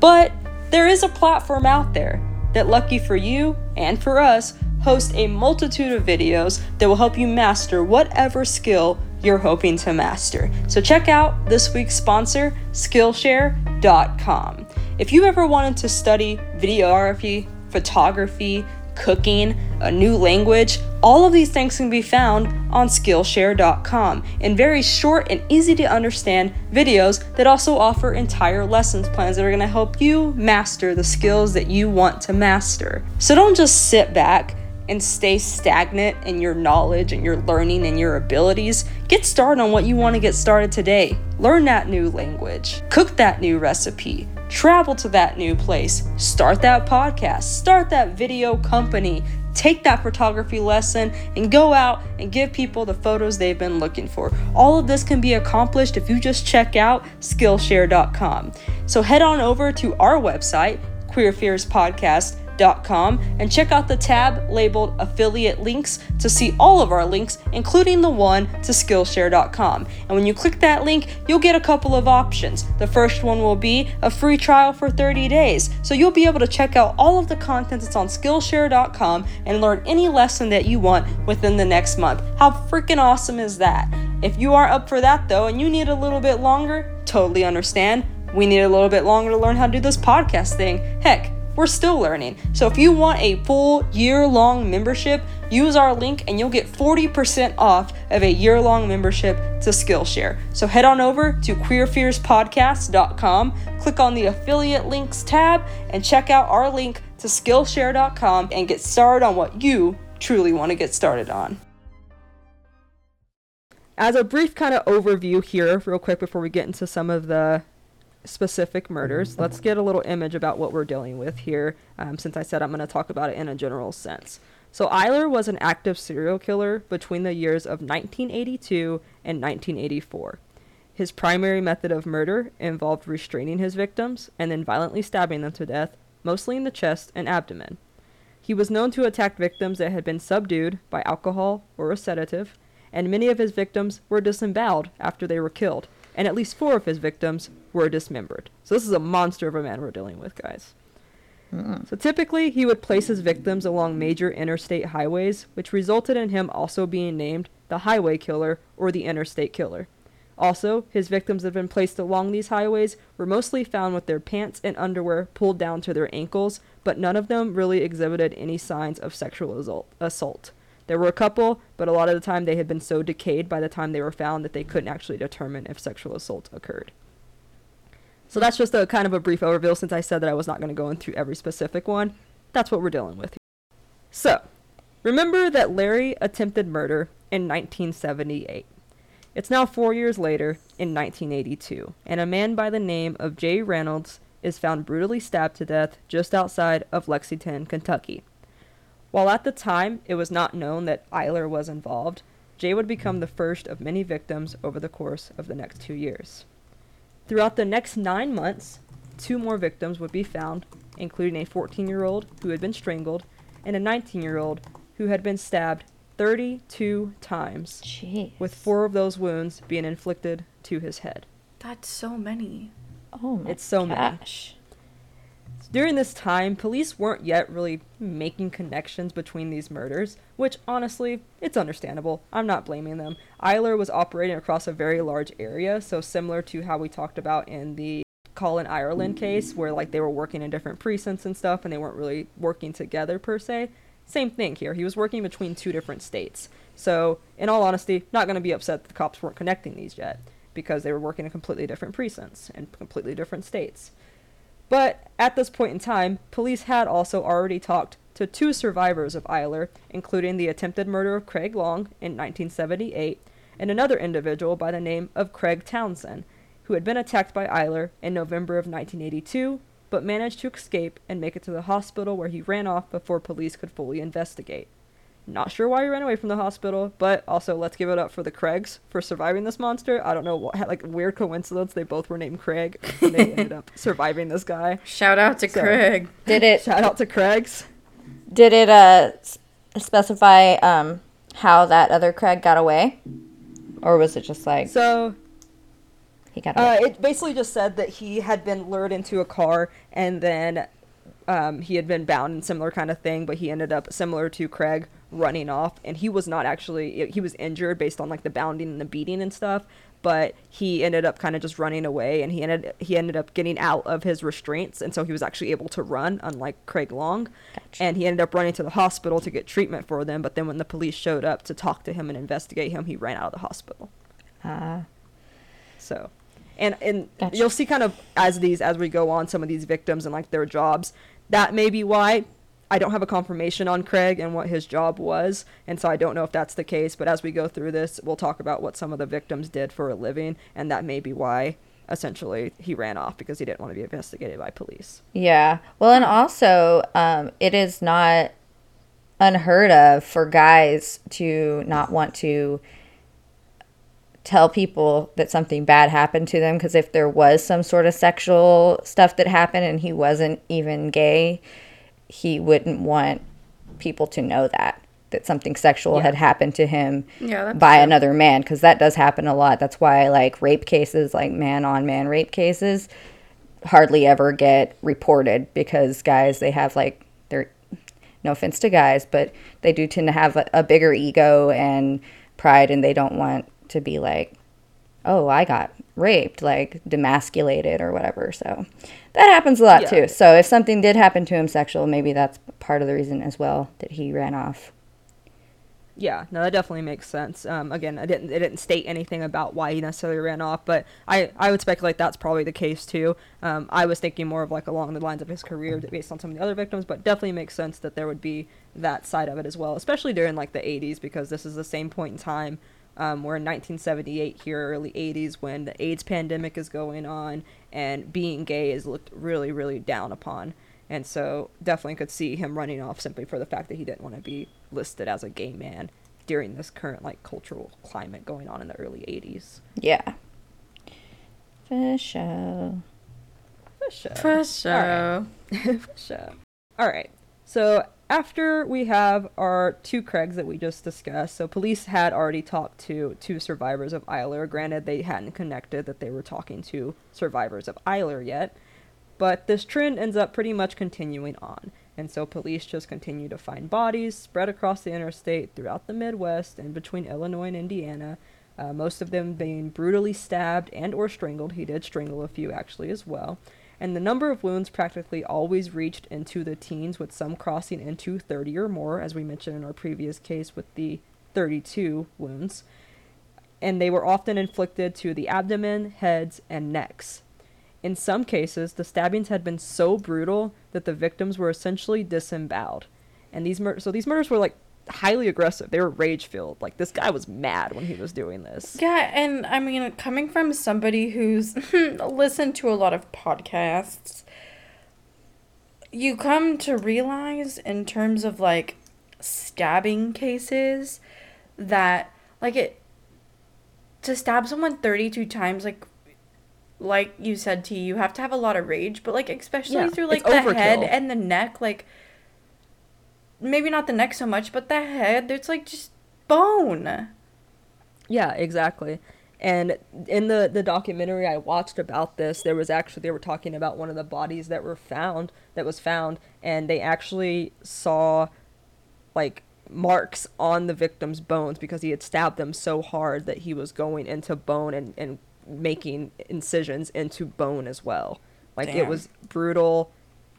But there is a platform out there that, lucky for you and for us, hosts a multitude of videos that will help you master whatever skill you're hoping to master. So check out this week's sponsor, Skillshare.com. If you ever wanted to study videography, photography, cooking, a new language, all of these things can be found on Skillshare.com in very short and easy to understand videos that also offer entire lessons plans that are going to help you master the skills that you want to master. So don't just sit back and stay stagnant in your knowledge and your learning and your abilities, get started on what you want to get started today. Learn that new language, cook that new recipe, travel to that new place, start that podcast, start that video company, take that photography lesson, and go out and give people the photos they've been looking for. All of this can be accomplished if you just check out Skillshare.com. So head on over to our website, Queer Fears Podcast and check out the tab labeled affiliate links to see all of our links, including the one to Skillshare.com. And when you click that link, you'll get a couple of options. The first one will be a free trial for 30 days. So you'll be able to check out all of the content that's on Skillshare.com and learn any lesson that you want within the next month. How freaking awesome is that? If you are up for that though and you need a little bit longer, totally understand. We need a little bit longer to learn how to do this podcast thing. Heck, we're still learning. So if you want a full year long membership, use our link and you'll get 40% off of a year long membership to Skillshare. So head on over to queerfearspodcast.com, click on the affiliate links tab, and check out our link to Skillshare.com and get started on what you truly want to get started on. As a brief kind of overview here, real quick, before we get into some of the specific murders. Let's get a little image about what we're dealing with here, um, since I said I'm going to talk about it in a general sense. So, Eyler was an active serial killer between the years of 1982 and 1984. His primary method of murder involved restraining his victims and then violently stabbing them to death, mostly in the chest and abdomen. He was known to attack victims that had been subdued by alcohol or a sedative, and many of his victims were disemboweled after they were killed, and at least four of his victims were dismembered. So this is a monster of a man we're dealing with, guys. Mm. So typically, he would place his victims along major interstate highways, which resulted in him also being named the highway killer or the interstate killer. Also, his victims that have been placed along these highways were mostly found with their pants and underwear pulled down to their ankles, but none of them really exhibited any signs of sexual assault. There were a couple, but a lot of the time they had been so decayed by the time they were found that they couldn't actually determine if sexual assault occurred. So that's just a kind of a brief overview since I said that I was not going to go into every specific one. That's what we're dealing with. So, remember that Larry attempted murder in 1978. It's now four years later, in 1982, and a man by the name of Jay Reynolds is found brutally stabbed to death just outside of Lexington, Kentucky. While at the time it was not known that Eyler was involved, Jay would become the first of many victims over the course of the next two years. Throughout the next nine months, two more victims would be found, including a 14 year old who had been strangled and a 19 year old who had been stabbed 32 times, Jeez. with four of those wounds being inflicted to his head. That's so many. Oh my It's so many. gosh. During this time, police weren't yet really making connections between these murders, which honestly, it's understandable. I'm not blaming them. Eyler was operating across a very large area, so similar to how we talked about in the Colin Ireland case where like they were working in different precincts and stuff and they weren't really working together per se. Same thing here. He was working between two different states. So, in all honesty, not going to be upset that the cops weren't connecting these yet because they were working in completely different precincts and completely different states. But at this point in time, police had also already talked to two survivors of Eyler, including the attempted murder of Craig Long in 1978 and another individual by the name of Craig Townsend, who had been attacked by Eyler in November of 1982 but managed to escape and make it to the hospital where he ran off before police could fully investigate. Not sure why he ran away from the hospital, but also let's give it up for the Craigs for surviving this monster. I don't know what, like weird coincidence they both were named Craig and they ended up [LAUGHS] surviving this guy. Shout out to So- Craig. Did it Shout out to Craigs. did it uh specify um how that other Craig got away? Or was it just like So he got away? Uh, it basically just said that he had been lured into a car and then um, he had been bound and similar kind of thing, but he ended up similar to Craig running off, and he was not actually he was injured based on like the bounding and the beating and stuff. But he ended up kind of just running away, and he ended he ended up getting out of his restraints, and so he was actually able to run, unlike Craig Long. Gotcha. And he ended up running to the hospital to get treatment for them. But then when the police showed up to talk to him and investigate him, he ran out of the hospital. Ah. So, and and Gotcha. you'll see kind of as these as we go on some of these victims and like their jobs. That may be why I don't have a confirmation on Craig and what his job was, and so I don't know if that's the case. But as we go through this, we'll talk about what some of the victims did for a living, and that may be why essentially he ran off because he didn't want to be investigated by police. Yeah. Well, and also, um, it is not unheard of for guys to not want to tell people that something bad happened to them because if there was some sort of sexual stuff that happened and he wasn't even gay, he wouldn't want people to know that that something sexual Yeah. had happened to him Yeah, by true. another man because that does happen a lot. That's why like rape cases, like man on man rape cases, hardly ever get reported because guys they have like they're no offense to guys, but they do tend to have a, a bigger ego and pride, and they don't want to be like, oh, I got raped, like demasculated or whatever. So that happens a lot Yeah. too. So if something did happen to him sexual, maybe that's part of the reason as well that he ran off. Yeah, no, that definitely makes sense. Um, again, I didn't it didn't state anything about why he necessarily ran off, but I, I would speculate that's probably the case too. Um, I was thinking more of like along the lines of his career based on some of the other victims, but definitely makes sense that there would be that side of it as well, especially during like the 80s because this is the same point in time. Um, we're in 1978 here, early 80s, when the AIDS pandemic is going on and being gay is looked really, really down upon. And so definitely could see him running off simply for the fact that he didn't want to be listed as a gay man during this current like cultural climate going on in the early 80s. Yeah. For sure. For sure. For sure. For sure. All right. So after we have our two Craigs that we just discussed, so police had already talked to two survivors of Eyler. Granted, they hadn't connected that they were talking to survivors of Eyler yet, but this trend ends up pretty much continuing on. And so police just continue to find bodies spread across the interstate throughout the Midwest and between Illinois and Indiana. Uh, most of them being brutally stabbed and or strangled. He did strangle a few actually as well and the number of wounds practically always reached into the teens, with some crossing into 30 or more, as we mentioned in our previous case with the 32 wounds. And they were often inflicted to the abdomen, heads, and necks. In some cases, the stabbings had been so brutal that the victims were essentially disemboweled. And these mur- so these murders were like highly aggressive. They were rage filled. Like this guy was mad when he was doing this. Yeah, and I mean, coming from somebody who's [LAUGHS] listened to a lot of podcasts, you come to realize, in terms of like stabbing cases, that like it to stab someone 32 times, like, like you said, T, you have to have a lot of rage, but like, especially Yeah, through like the head and the neck, like, maybe not the neck so much, but the head, it's like just bone. Yeah, exactly. And in the the documentary I watched about this, there was actually they were talking about one of the bodies that were found that was found, and they actually saw like marks on the victim's bones because he had stabbed them so hard that he was going into bone and, and making incisions into bone as well. Like it was brutal,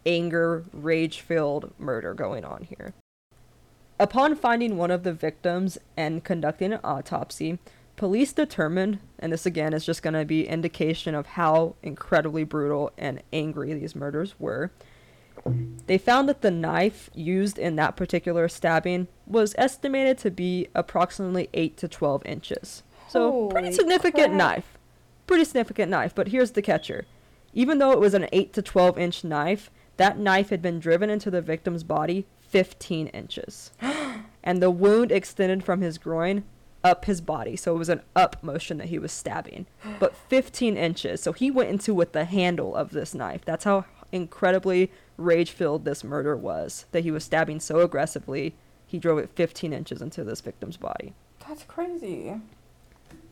anger, rage filled murder going on here. Upon finding one of the victims and conducting an autopsy, police determined, and this again is just going to be indication of how incredibly brutal and angry these murders were. They found that the knife used in that particular stabbing was estimated to be approximately 8 to 12 inches. So, pretty significant crap. knife. Pretty significant knife, but here's the catcher. Even though it was an 8 to 12 inch knife, that knife had been driven into the victim's body 15 inches. [GASPS] and the wound extended from his groin up his body. So it was an up motion that he was stabbing, but [GASPS] 15 inches. So he went into with the handle of this knife. That's how incredibly rage filled this murder was. That he was stabbing so aggressively, he drove it 15 inches into this victim's body. That's crazy.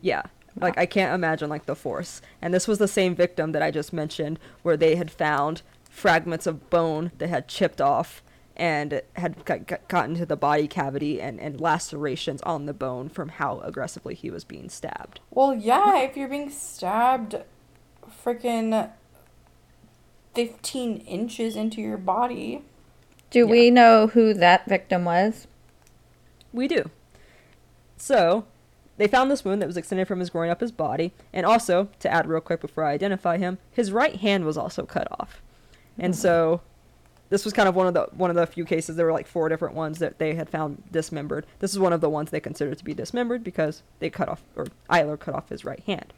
Yeah. Like I can't imagine like the force. And this was the same victim that I just mentioned where they had found fragments of bone that had chipped off and had got, got, gotten to the body cavity and, and lacerations on the bone from how aggressively he was being stabbed. Well, yeah, if you're being stabbed freaking 15 inches into your body. Do we know who that victim was? We do. So, they found this wound that was extended from his groin up his body, and also, to add real quick before I identify him, his right hand was also cut off. And so, this was kind of one of the one of the few cases. There were like four different ones that they had found dismembered. This is one of the ones they considered to be dismembered because they cut off, or Eyler cut off his right hand.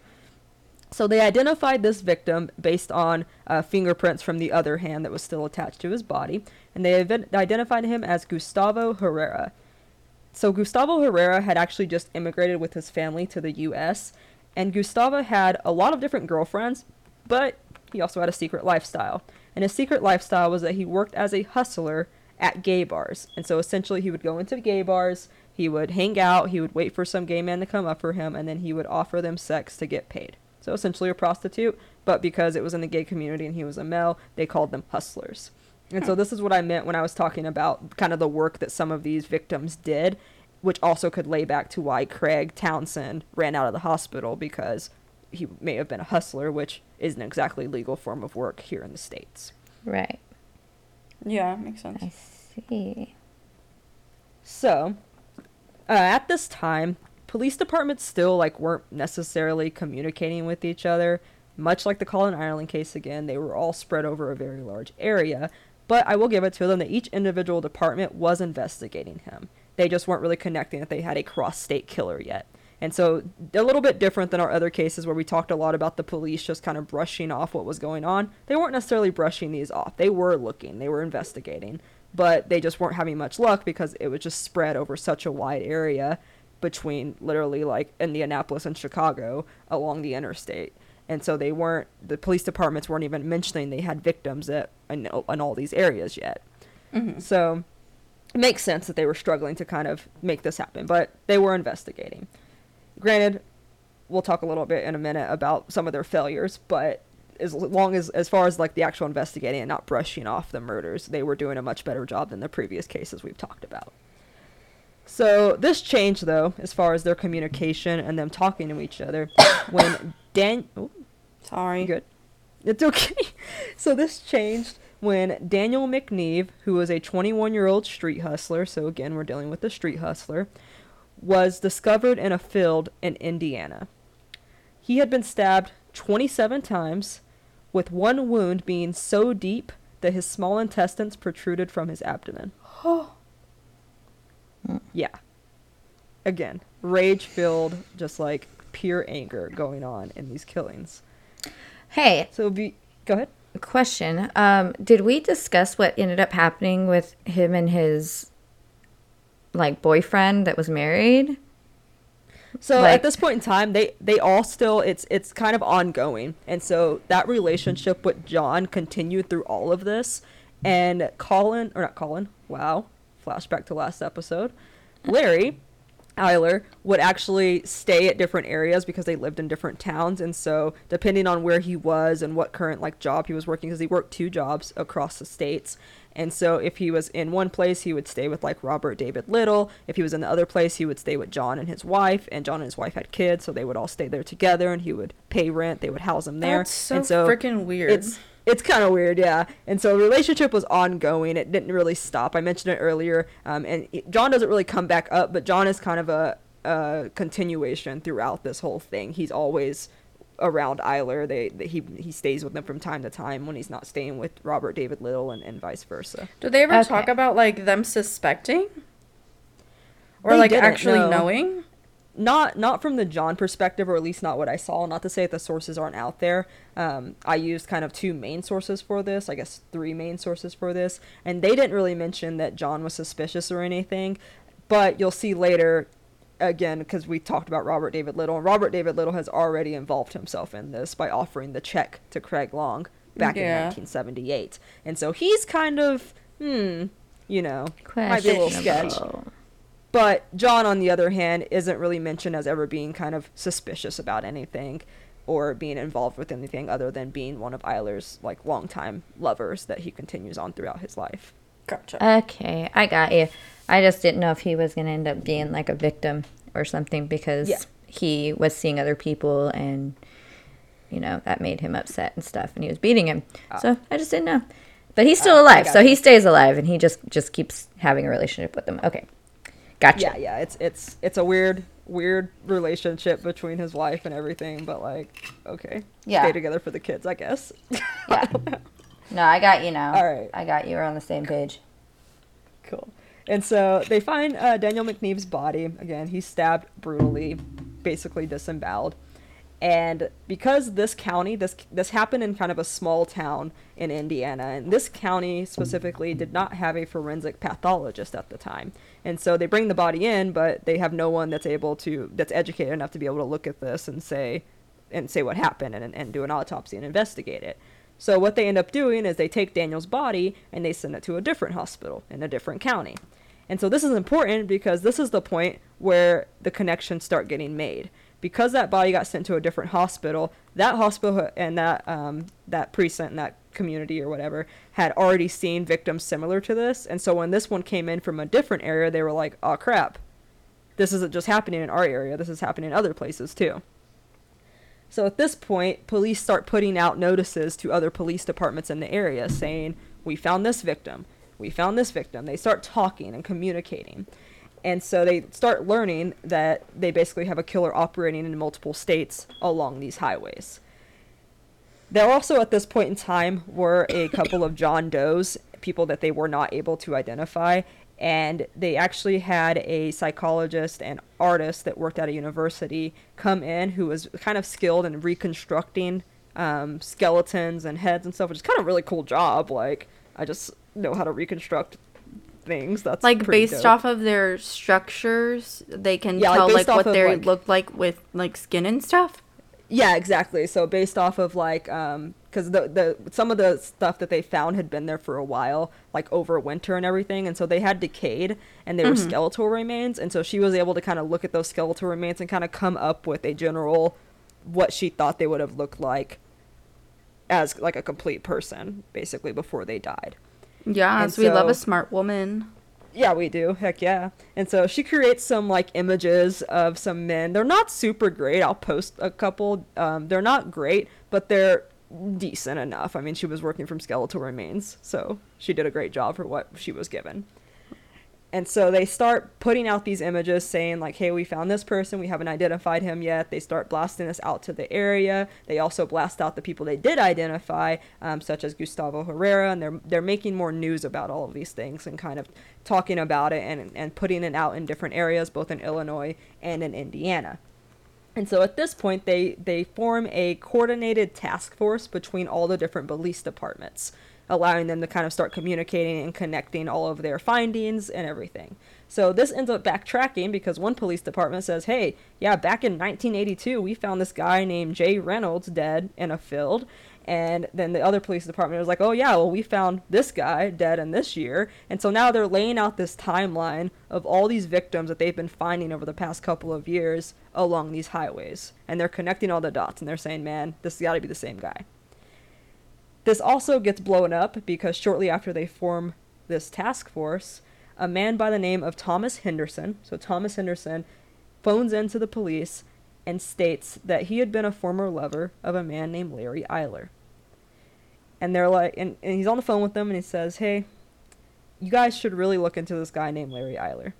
So they identified this victim based on uh, fingerprints from the other hand that was still attached to his body, and they ident- identified him as Gustavo Herrera. So Gustavo Herrera had actually just immigrated with his family to the U.S., and Gustavo had a lot of different girlfriends, but he also had a secret lifestyle. And his secret lifestyle was that he worked as a hustler at gay bars. And so essentially, he would go into gay bars, he would hang out, he would wait for some gay man to come up for him, and then he would offer them sex to get paid. So essentially, a prostitute, but because it was in the gay community and he was a male, they called them hustlers. And so hmm. this is what I meant when I was talking about kind of the work that some of these victims did, which also could lay back to why Craig Townsend ran out of the hospital because he may have been a hustler, which isn't exactly legal form of work here in the states. Right. Yeah, makes sense. I see. So, uh, at this time, police departments still like weren't necessarily communicating with each other. Much like the Colin Ireland case again, they were all spread over a very large area. But I will give it to them that each individual department was investigating him. They just weren't really connecting that they had a cross-state killer yet. And so, a little bit different than our other cases where we talked a lot about the police just kind of brushing off what was going on. They weren't necessarily brushing these off. They were looking, they were investigating, but they just weren't having much luck because it was just spread over such a wide area between literally like Indianapolis and Chicago along the interstate. And so they weren't, the police departments weren't even mentioning they had victims at, in, in all these areas yet. Mm-hmm. So it makes sense that they were struggling to kind of make this happen, but they were investigating. Granted, we'll talk a little bit in a minute about some of their failures, but as long as as far as like the actual investigating and not brushing off the murders, they were doing a much better job than the previous cases we've talked about. So this changed though, as far as their communication and them talking to each other, [COUGHS] when Dan. Oh, Sorry. good? It's okay. [LAUGHS] So this changed when Daniel McNeive, who was a 21 year old street hustler, so again, we're dealing with the street hustler, was discovered in a field in Indiana. He had been stabbed 27 times, with one wound being so deep that his small intestines protruded from his abdomen. [GASPS] yeah. Again, rage filled, just like pure anger going on in these killings. Hey, So be go ahead. question. Um, did we discuss what ended up happening with him and his like boyfriend that was married? So Like- at this point in time, they they all still it's it's kind of ongoing, and so that relationship with John continued through all of this, and Colin or not Colin, wow, flashback to last episode, Larry. Eyler would actually stay at different areas because they lived in different towns, and so depending on where he was and what current like job he was working, because he worked two jobs across the states, and so if he was in one place, he would stay with like Robert David Little. If he was in the other place, he would stay with John and his wife. And John and his wife had kids, so they would all stay there together, and he would pay rent. They would house him there. That's so, and so freaking weird. It's it's kind of weird, yeah. And so the relationship was ongoing. It didn't really stop. I mentioned it earlier. Um, and it- John doesn't really come back up, but John is kind of a, a continuation throughout this whole thing. He's always around Eyler. They, they he he stays with them from time to time when he's not staying with Robert David Little and, and vice versa. Do they ever Okay. talk about like them suspecting? Or They like actually no. knowing? Not not from the John perspective, or at least not what I saw. Not to say that the sources aren't out there. Um, I used kind of two main sources for this. I guess three main sources for this, and they didn't really mention that John was suspicious or anything. But you'll see later, again, because we talked about Robert David Little, and Robert David Little has already involved himself in this by offering the check to Craig Long back in 1978, and so he's kind of hmm, you know, might be a little sketch. Questionable. But John, on the other hand, isn't really mentioned as ever being kind of suspicious about anything or being involved with anything other than being one of Eyler's like longtime lovers that he continues on throughout his life. Gotcha. Okay, I got you. I just didn't know if he was going to end up being like a victim or something because Yeah. he was seeing other people and, you know, that made him upset and stuff and he was beating him. Ah. So I just didn't know. But he's still ah, I alive, so you. he stays alive and he just just keeps having a relationship with them. Okay. Gotcha. Yeah, yeah, it's it's it's a weird weird relationship between his wife and everything, but like okay, Yeah. stay together for the kids, I guess. Yeah. [LAUGHS] No, I got you now. All right. I got you. We're on the same page. Cool. And so they find uh, Daniel McNeive's body. Again, he's stabbed brutally, basically disemboweled. And because this county, this this happened in kind of a small town in Indiana, and this county specifically did not have a forensic pathologist at the time. And so they bring the body in, but they have no one that's able to that's educated enough to be able to look at this and say and say what happened and, and do an autopsy and investigate it. So what they end up doing is they take Daniel's body and they send it to a different hospital in a different county. And so this is important because this is the point where the connections start getting made. Because that body got sent to a different hospital, that hospital and that um, that precinct and that community or whatever had already seen victims similar to this. And so when this one came in from a different area, they were like, "Oh crap, this isn't just happening in our area. This is happening in other places too." So at this point, police start putting out notices to other police departments in the area saying, We found this victim. We found this victim. They start talking and communicating. And so they start learning that they basically have a killer operating in multiple states along these highways. There also, at this point in time, were a couple of John Does, people that they were not able to identify. And they actually had a psychologist and artist that worked at a university come in who was kind of skilled in reconstructing um, skeletons and heads and stuff, which is kind of a really cool job. Like, I just know how to reconstruct things. That's like based dope. off of their structures, they can Yeah, tell based like what they like- look like with like skin and stuff. Yeah, exactly. So based off of like, um, because the the some of the stuff that they found had been there for a while, like over winter and everything, and so they had decayed and they were skeletal remains, and so she was able to kind of look at those skeletal remains and kind of come up with a general what she thought they would have looked like as like a complete person, basically before they died. Yeah, so we love a smart woman. Yeah, we do. Heck yeah. And so she creates some like images of some men. They're not super great. I'll post a couple. Um, they're not great, but they're decent enough. I mean, she was working from skeletal remains, so she did a great job for what she was given. And so they start putting out these images saying, like, hey, we found this person. We haven't identified him yet. They start blasting this out to the area. They also blast out the people they did identify, um, such as Gustavo Herrera. And they're, they're making more news about all of these things and kind of talking about it and, and putting it out in different areas, both in Illinois and in Indiana. And so at this point, they, they form a coordinated task force between all the different police departments, allowing them to kind of start communicating and connecting all of their findings and everything. So this ends up backtracking because one police department says, hey, yeah, back in 1982, we found this guy named Jay Reynolds dead in a field. And then the other police department was like, oh, yeah, well, we found this guy dead in this year. And so now they're laying out this timeline of all these victims that they've been finding over the past couple of years along these highways. And they're connecting all the dots and they're saying, man, this got to be the same guy. This also gets blown up because shortly after they form this task force, a man by the name of Thomas Henderson, so Thomas Henderson, phones into the police and states that he had been a former lover of a man named Larry Eyler. and they're like, and, and he's on the phone with them, and he says, "Hey, you guys should really look into this guy named Larry Eyler.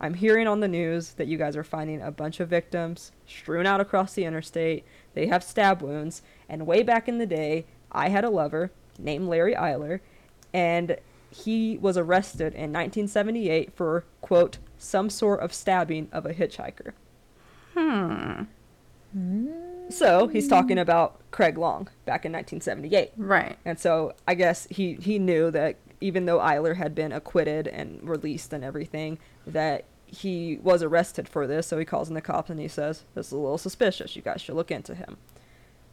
I'm hearing on the news that you guys are finding a bunch of victims strewn out across the interstate. They have stab wounds, and way back in the day, I had a lover named Larry Eyler, and he was arrested in 1978 for quote some sort of stabbing of a hitchhiker." Hmm. So he's talking about Craig Long back in 1978. Right. And so I guess he, he knew that even though Eyler had been acquitted and released and everything, that he was arrested for this. So he calls in the cops and he says, This is a little suspicious. You guys should look into him.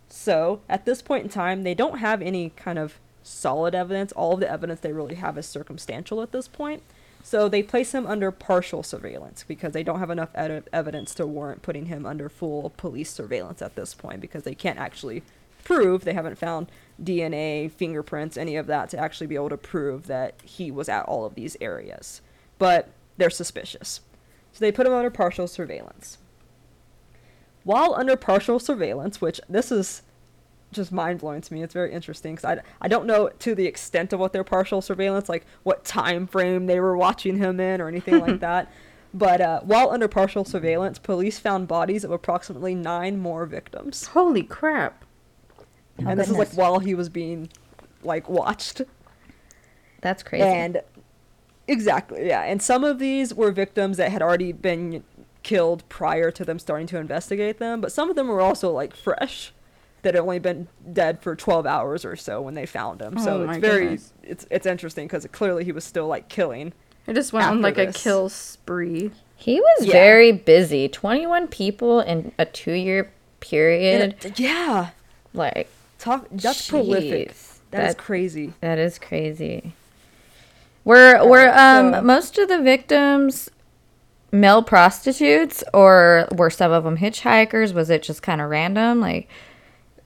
So at this point in time, they don't have any kind of solid evidence. All of the evidence they really have is circumstantial at this point. So they place him under partial surveillance because they don't have enough ed- evidence to warrant putting him under full police surveillance at this point because they can't actually prove they haven't found DNA, fingerprints, any of that to actually be able to prove that he was at all of these areas. But they're suspicious. So they put him under partial surveillance. While under partial surveillance, which this is just mind blowing to me. It's very interesting because I, I don't know to the extent of what their partial surveillance, like what time frame they were watching him in or anything like [LAUGHS] that. But uh, while under partial surveillance, police found bodies of approximately nine more victims. Holy crap. Oh, and this is like while he was being like watched. That's crazy. And exactly, yeah. And some of these were victims that had already been killed prior to them starting to investigate them, but some of them were also like fresh that had only been dead for 12 hours or so when they found him. So Oh it's very goodness. it's it's interesting cuz clearly he was still like killing. It just went on After like a kill spree. he was Yeah. very busy. 21 people in a two year period. And it- yeah. like, Talk that's prolific. jeez. that is crazy. That is crazy. Were were Alright, um so- most of the victims male prostitutes or were some of them hitchhikers? Was it just kind of random? Like,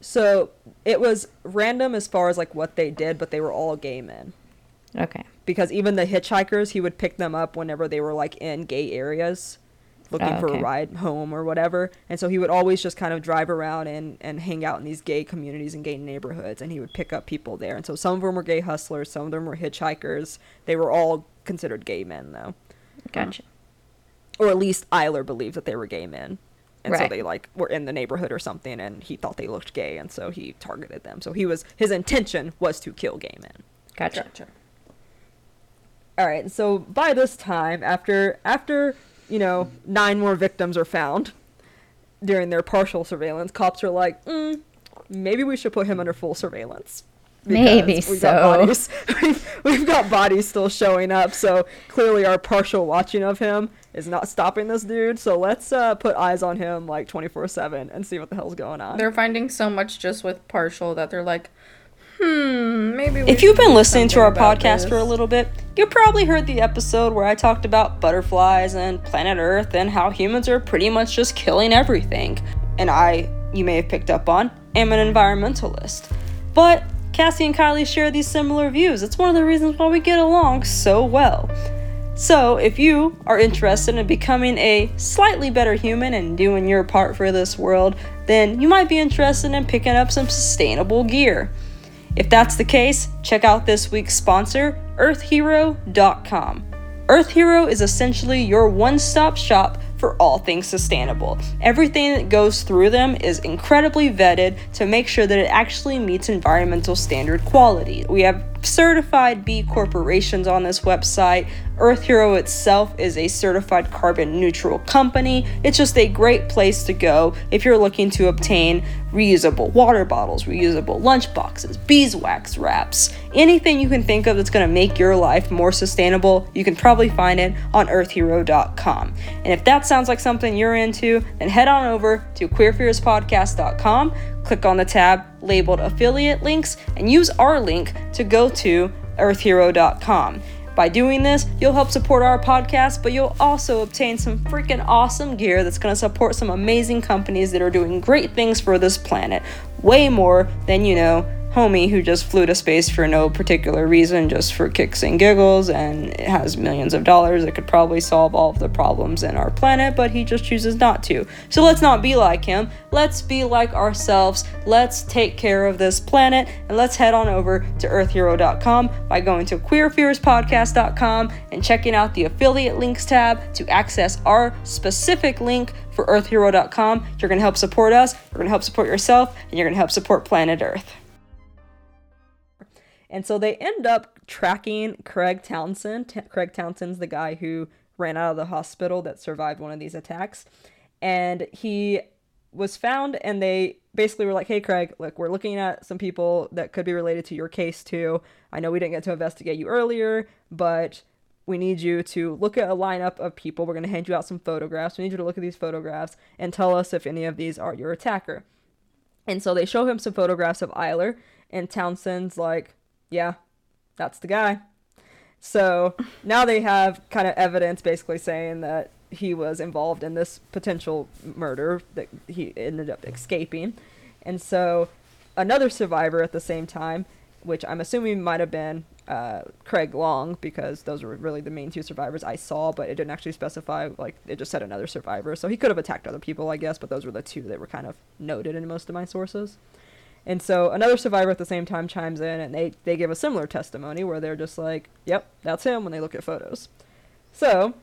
So it was random as far as like what they did, but they were all gay men. okay, because even the hitchhikers he would pick them up whenever they were like in gay areas looking Oh, for a ride home or whatever and so he would always just kind of drive around and, and hang out in these gay communities and gay neighborhoods and he would pick up people there and so some of them were gay hustlers some of them were hitchhikers they were all considered gay men though gotcha. Or at least Eyler believed that they were gay men and so they like were in the neighborhood or something and he thought they looked gay and so he targeted them so he was his intention was to kill gay men Gotcha. gotcha. All right. So by this time, after after you know nine more victims are found during their partial surveillance, cops are like, mm, maybe we should put him under full surveillance. Maybe we've so. Got bodies, [LAUGHS] we've, we've got bodies still showing up, so clearly our partial watching of him is not stopping this dude. So let's uh, put eyes on him like 24 7 and see what the hell's going on. They're finding so much just with partial that they're like, hmm, maybe If you've been listening to our about podcast for a little bit, you probably heard the episode where I talked about butterflies and planet Earth and how humans are pretty much just killing everything. And I, you may have picked up on, am an environmentalist. But Cassie and Kylie share these similar views. It's one of the reasons why we get along so well. So, if you are interested in becoming a slightly better human and doing your part for this world, then you might be interested in picking up some sustainable gear. If that's the case, check out this week's sponsor, earthhero.com. Earth Hero is essentially your one stop shop for all things sustainable. Everything that goes through them is incredibly vetted to make sure that it actually meets environmental standard quality. We have certified B corporations on this website. Earth Hero itself is a certified carbon neutral company. It's just a great place to go if you're looking to obtain reusable water bottles, reusable lunch boxes, beeswax wraps, anything you can think of that's going to make your life more sustainable. You can probably find it on earthhero.com. And if that sounds like something you're into, then head on over to queerfearspodcast.com, click on the tab labeled affiliate links, and use our link to go to earthhero.com. By doing this, you'll help support our podcast, but you'll also obtain some freaking awesome gear that's going to support some amazing companies that are doing great things for this planet. Way more than, you know, homie who just flew to space for no particular reason, just for kicks and giggles, and it has millions of dollars. It could probably solve all of the problems in our planet, but he just chooses not to. So let's not be like him. Let's be like ourselves. Let's take care of this planet, and let's head on over to earthhero.com by going to queerfearspodcast.com and checking out the affiliate links tab to access our specific link for earthhero.com. You're going to help support us, you're going to help support yourself, and you're going to help support planet Earth. And so they end up tracking Craig Townsend. T- Craig Townsend's the guy who ran out of the hospital that survived one of these attacks. And he was found, and they basically were like, hey, Craig, look, we're looking at some people that could be related to your case, too. I know we didn't get to investigate you earlier, but we need you to look at a lineup of people. We're going to hand you out some photographs. We need you to look at these photographs and tell us if any of these are your attacker. And so they show him some photographs of Eyler, and Townsend's like, yeah, that's the guy. So now they have kind of evidence basically saying that he was involved in this potential murder that he ended up escaping. And so another survivor at the same time, which I'm assuming might have been uh, Craig Long, because those were really the main two survivors I saw, but it didn't actually specify, like, it just said another survivor. So he could have attacked other people, I guess, but those were the two that were kind of noted in most of my sources. And so another survivor at the same time chimes in and they, they give a similar testimony where they're just like, yep, that's him when they look at photos. So,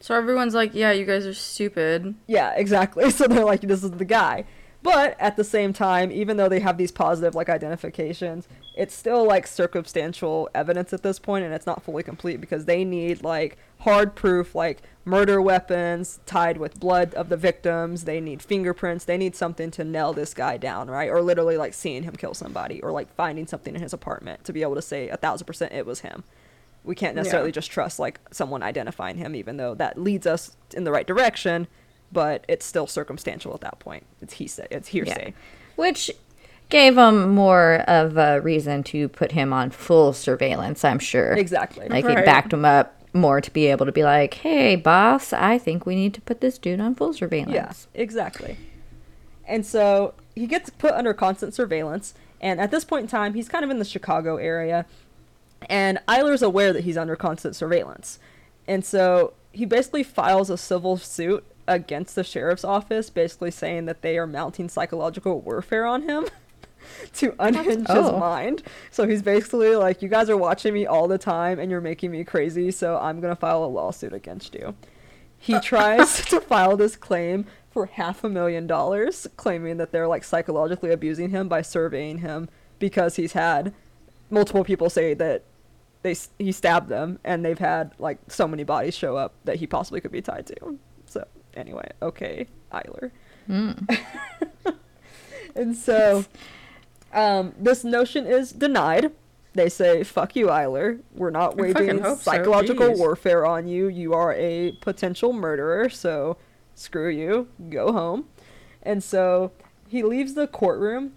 So everyone's like, yeah, you guys are stupid. yeah, exactly. [LAUGHS] So they're like, this is the guy. But at the same time, even though they have these positive like identifications, it's still like circumstantial evidence at this point and it's not fully complete because they need like hard proof like murder weapons tied with blood of the victims. They need fingerprints. They need something to nail this guy down right? Or literally like seeing him kill somebody or like finding something in his apartment to be able to say a thousand percent it was him. We can't necessarily Yeah. just trust like someone identifying him even though that leads us in the right direction but it's still circumstantial at that point it's he said it's hearsay Which gave him more of a reason to put him on full surveillance, I'm sure. exactly Like Right. it backed him up more to be able to be like, hey, boss, I think we need to put this dude on full surveillance. Yeah, exactly. And so he gets put under constant surveillance, and at this point in time, he's kind of in the Chicago area, and Eyler's aware that he's under constant surveillance. And so he basically files a civil suit against the sheriff's office, basically saying that they are mounting psychological warfare on him [LAUGHS] to unhinge his Oh. mind. So he's basically like, You guys are watching me all the time and you're making me crazy, so I'm going to file a lawsuit against you. He [LAUGHS] tries to file this claim for half a million dollars, claiming that they're like psychologically abusing him by surveying him because he's had multiple people say that they he stabbed them and they've had like so many bodies show up that he possibly could be tied to. Anyway, okay, Eyler. [LAUGHS] and so um, this notion is denied. They say, "Fuck you, Eyler. We're not waging hope so, psychological warfare on you. You are a potential murderer. So screw you. Go home." And so he leaves the courtroom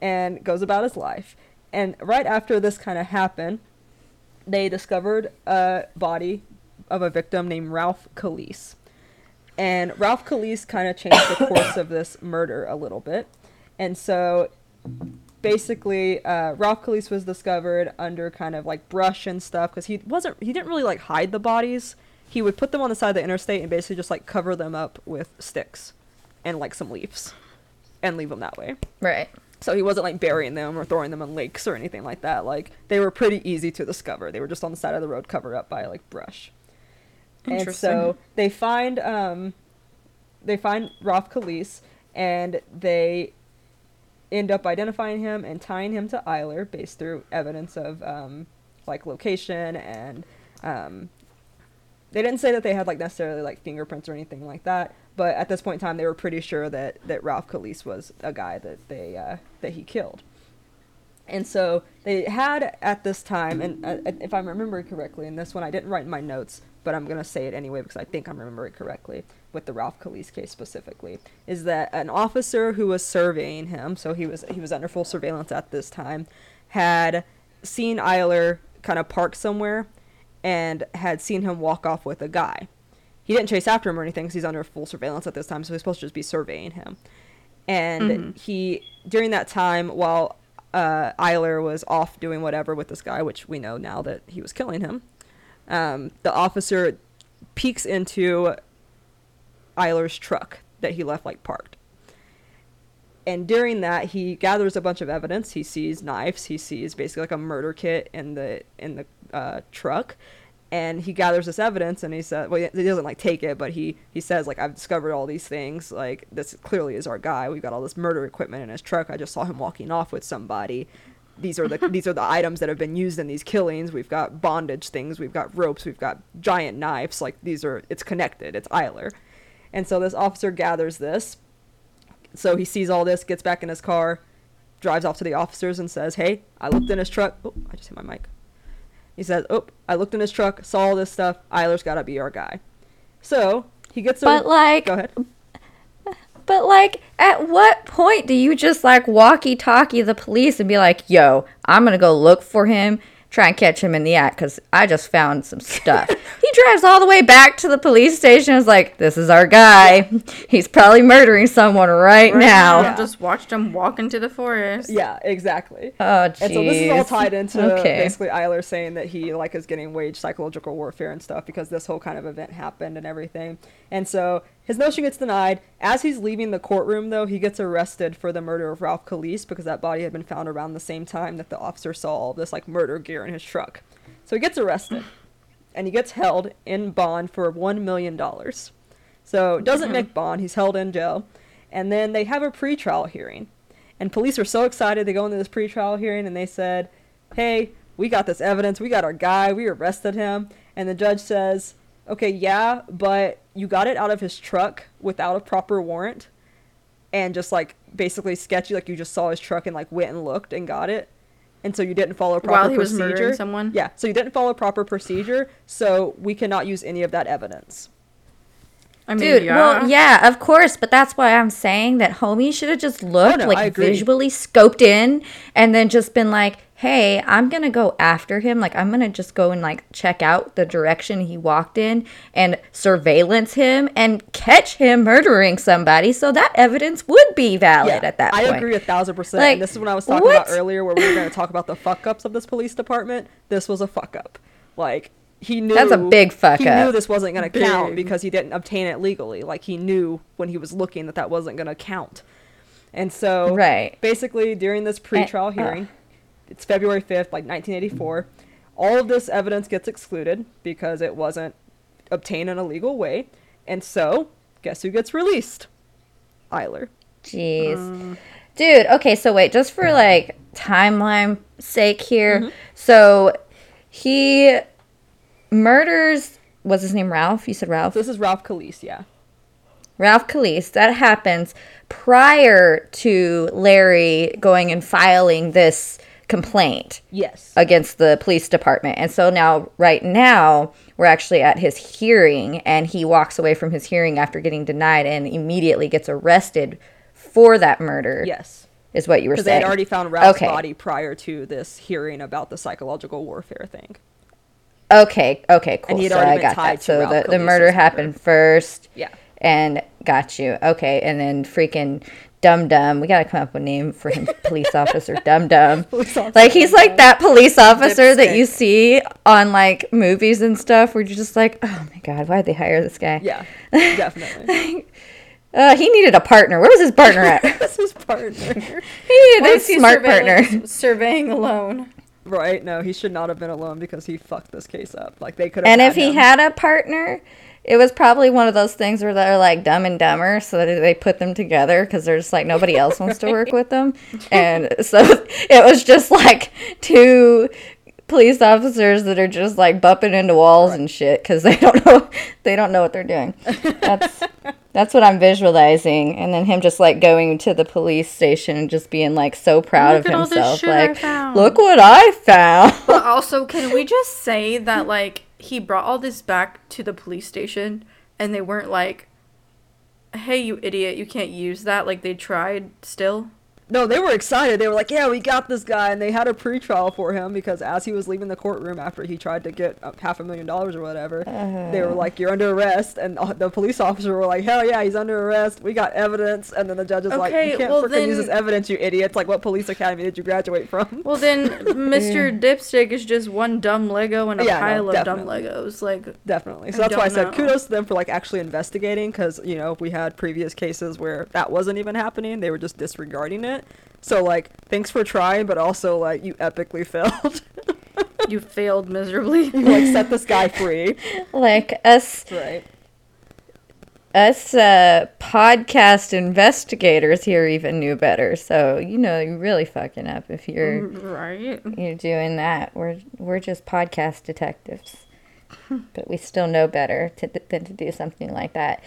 and goes about his life. And right after this kind of happened, they discovered a body of a victim named Ralph Calise. And Ralph Calise kind of changed the course of this murder a little bit. And so basically, uh, Ralph Calise was discovered under kind of like brush and stuff because he wasn't, he didn't really like hide the bodies. He would put them on the side of the interstate and basically just like cover them up with sticks and like some leaves and leave them that way. Right. So he wasn't like burying them or throwing them in lakes or anything like that. Like they were pretty easy to discover. They were just on the side of the road covered up by like brush. And so they find um they find Ralph Calise and they end up identifying him and tying him to Eyler based through evidence of um like location and um they didn't say that they had like necessarily like fingerprints or anything like that, but at this point in time they were pretty sure that that Ralph Calise was a guy that they uh, that he killed. And so they had at this time, and uh, if I'm remembering correctly, and this one I didn't write in my notes, but I'm gonna say it anyway because I think I'm remembering correctly with the Ralph Calise case specifically, is that an officer who was surveying him, so he was he was under full surveillance at this time, had seen Eyler kind of park somewhere, and had seen him walk off with a guy. He didn't chase after him or anything because he's under full surveillance at this time, so he's supposed to just be surveying him. And he during that time, while uh, Eyler was off doing whatever with this guy, which we know now that he was killing him. Um, the officer peeks into Eyler's truck that he left like parked. And during that, he gathers a bunch of evidence. He sees knives. He sees basically like a murder kit in the in the uh, truck, and he gathers this evidence. And he says, well, he doesn't like take it, but he he says like I've discovered all these things. Like this clearly is our guy. We've got all this murder equipment in his truck. I just saw him walking off with somebody. These are the [LAUGHS] these are the items that have been used in these killings. We've got bondage things. We've got ropes. We've got giant knives. Like these are it's connected. It's Eyler. And so this officer gathers this. So he sees all this, gets back in his car, drives off to the officers and says, Hey, I looked in his truck. Oh, I just hit my mic. He says, Oh, I looked in his truck, saw all this stuff. Eyler's got to be our guy. So he gets a. But like, Go ahead. but like, at what point do you just like walkie-talkie the police and be like, "Yo, I'm gonna go look for him, try and catch him in the act because I just found some stuff." he drives all the way back to the police station. and Is like, "This is our guy. He's probably murdering someone right, now." I just watched him walk into the forest. Yeah, exactly. Oh, jeez. And so this is all tied into Okay. basically Eyler saying that he like is getting waged psychological warfare and stuff because this whole kind of event happened and everything. And so his motion gets denied. As he's leaving the courtroom though, he gets arrested for the murder of Ralph Calise because that body had been found around the same time that the officer saw all this like murder gear in his truck. So he gets arrested and he gets held in bond for one million dollars. So doesn't mm-hmm. make bond, he's held in jail. And then they have a pretrial hearing. And police are so excited they go into this pretrial hearing and they said, Hey, we got this evidence, we got our guy, we arrested him. And the judge says, Okay, yeah, but you got it out of his truck without a proper warrant and just like basically sketchy, like you just saw his truck and like went and looked and got it. And so you didn't follow proper While he was murdering someone? Yeah, so you didn't follow proper procedure, so we cannot use any of that evidence. I mean, Dude, yeah. well, yeah, of course, but that's why I'm saying that homie should have just looked, no, like visually scoped in, and then just been like, "Hey, I'm gonna go after him. Like, I'm gonna just go and like check out the direction he walked in and surveillance him and catch him murdering somebody, so that evidence would be valid at that I point." I agree a thousand percent. Like, and this is what I was talking what? about earlier, where we were going [LAUGHS] to talk about the fuck ups of this police department. This was a fuck up. Like he knew That's a big fuck up. he up. knew this wasn't going to count because he didn't obtain it legally. Like he knew when he was looking that that wasn't going to count. And so, Right. basically, during this pretrial uh. hearing, it's February fifth, like 1984. All of this evidence gets excluded because it wasn't obtained in a legal way. And so, guess who gets released? Eyler. Jeez. Dude, okay, so wait, just for like timeline sake here. Mm-hmm. So he murders was his name Ralph? You said Ralph? This is Ralph Calise, yeah. Ralph Calise. That happens prior to Larry going and filing this complaint Yes. against the police department. And so now, right now, we're actually at his hearing, and he walks away from his hearing after getting denied and immediately gets arrested for that murder. Yes. Is what you were saying. Because they had already found Ralph's Okay. body prior to this hearing about the psychological warfare thing. Okay, okay, cool. he had so already I been got tied that. to So Ralph the, the murder murder. happened first. Yeah. And got you. Okay, and then freaking Dum Dum. We gotta come up with a name for him. [LAUGHS] Police officer Dum Dum. Like he's like that police officer that you see on like movies and stuff, where you're just like, oh my god, why'd they hire this guy? Yeah, [LAUGHS] definitely. Uh, he needed a partner. Where was his partner at? [LAUGHS] he That's his partner. needed Why a smart surveilling- partner. Surveying alone. right? No, he should not have been alone because he fucked this case up. Like they could have. And if he had a partner, it was probably one of those things where they're like dumb and dumber, so that they put them together because there's like nobody else wants to work with them, [LAUGHS] and so [LAUGHS] it was just like two police officers that are just like bumping into walls and shit because they don't know [LAUGHS] they don't know what they're doing. That's that's what I'm visualizing, and then him just like going to the police station and just being like so proud Look of at all this himself, like look what I found. But also, can we just say that like he brought all this back to the police station and they weren't like, "Hey, you idiot, you can't use that." Like they tried still. No, they were excited. They were like, "Yeah, we got this guy," and they had a pretrial for him because as he was leaving the courtroom after he tried to get uh, half a million dollars or whatever, they were like, "You're under arrest," and the police officer were like, "Hell yeah, he's under arrest. We got evidence." And then the judge is like, "You can't well freaking use this evidence, you idiots! Like, what police academy did you graduate from?" Well, then [LAUGHS] Mr. Dipstick is just one dumb Lego and a Yeah, no, pile of dumb. Legos. Like, Definitely. So I that's why I said know. kudos to them for like actually investigating because you know we had previous cases where that wasn't even happening; they were just disregarding it. So like, thanks for trying, but also like you epically [LAUGHS] failed. you failed miserably. you like set this [LAUGHS] guy free. Like us Right. us uh, podcast investigators here even knew better. So you know you're really fucking up if you're Right. you're doing that. We're we're just podcast detectives, but we still know better to, than to do something like that.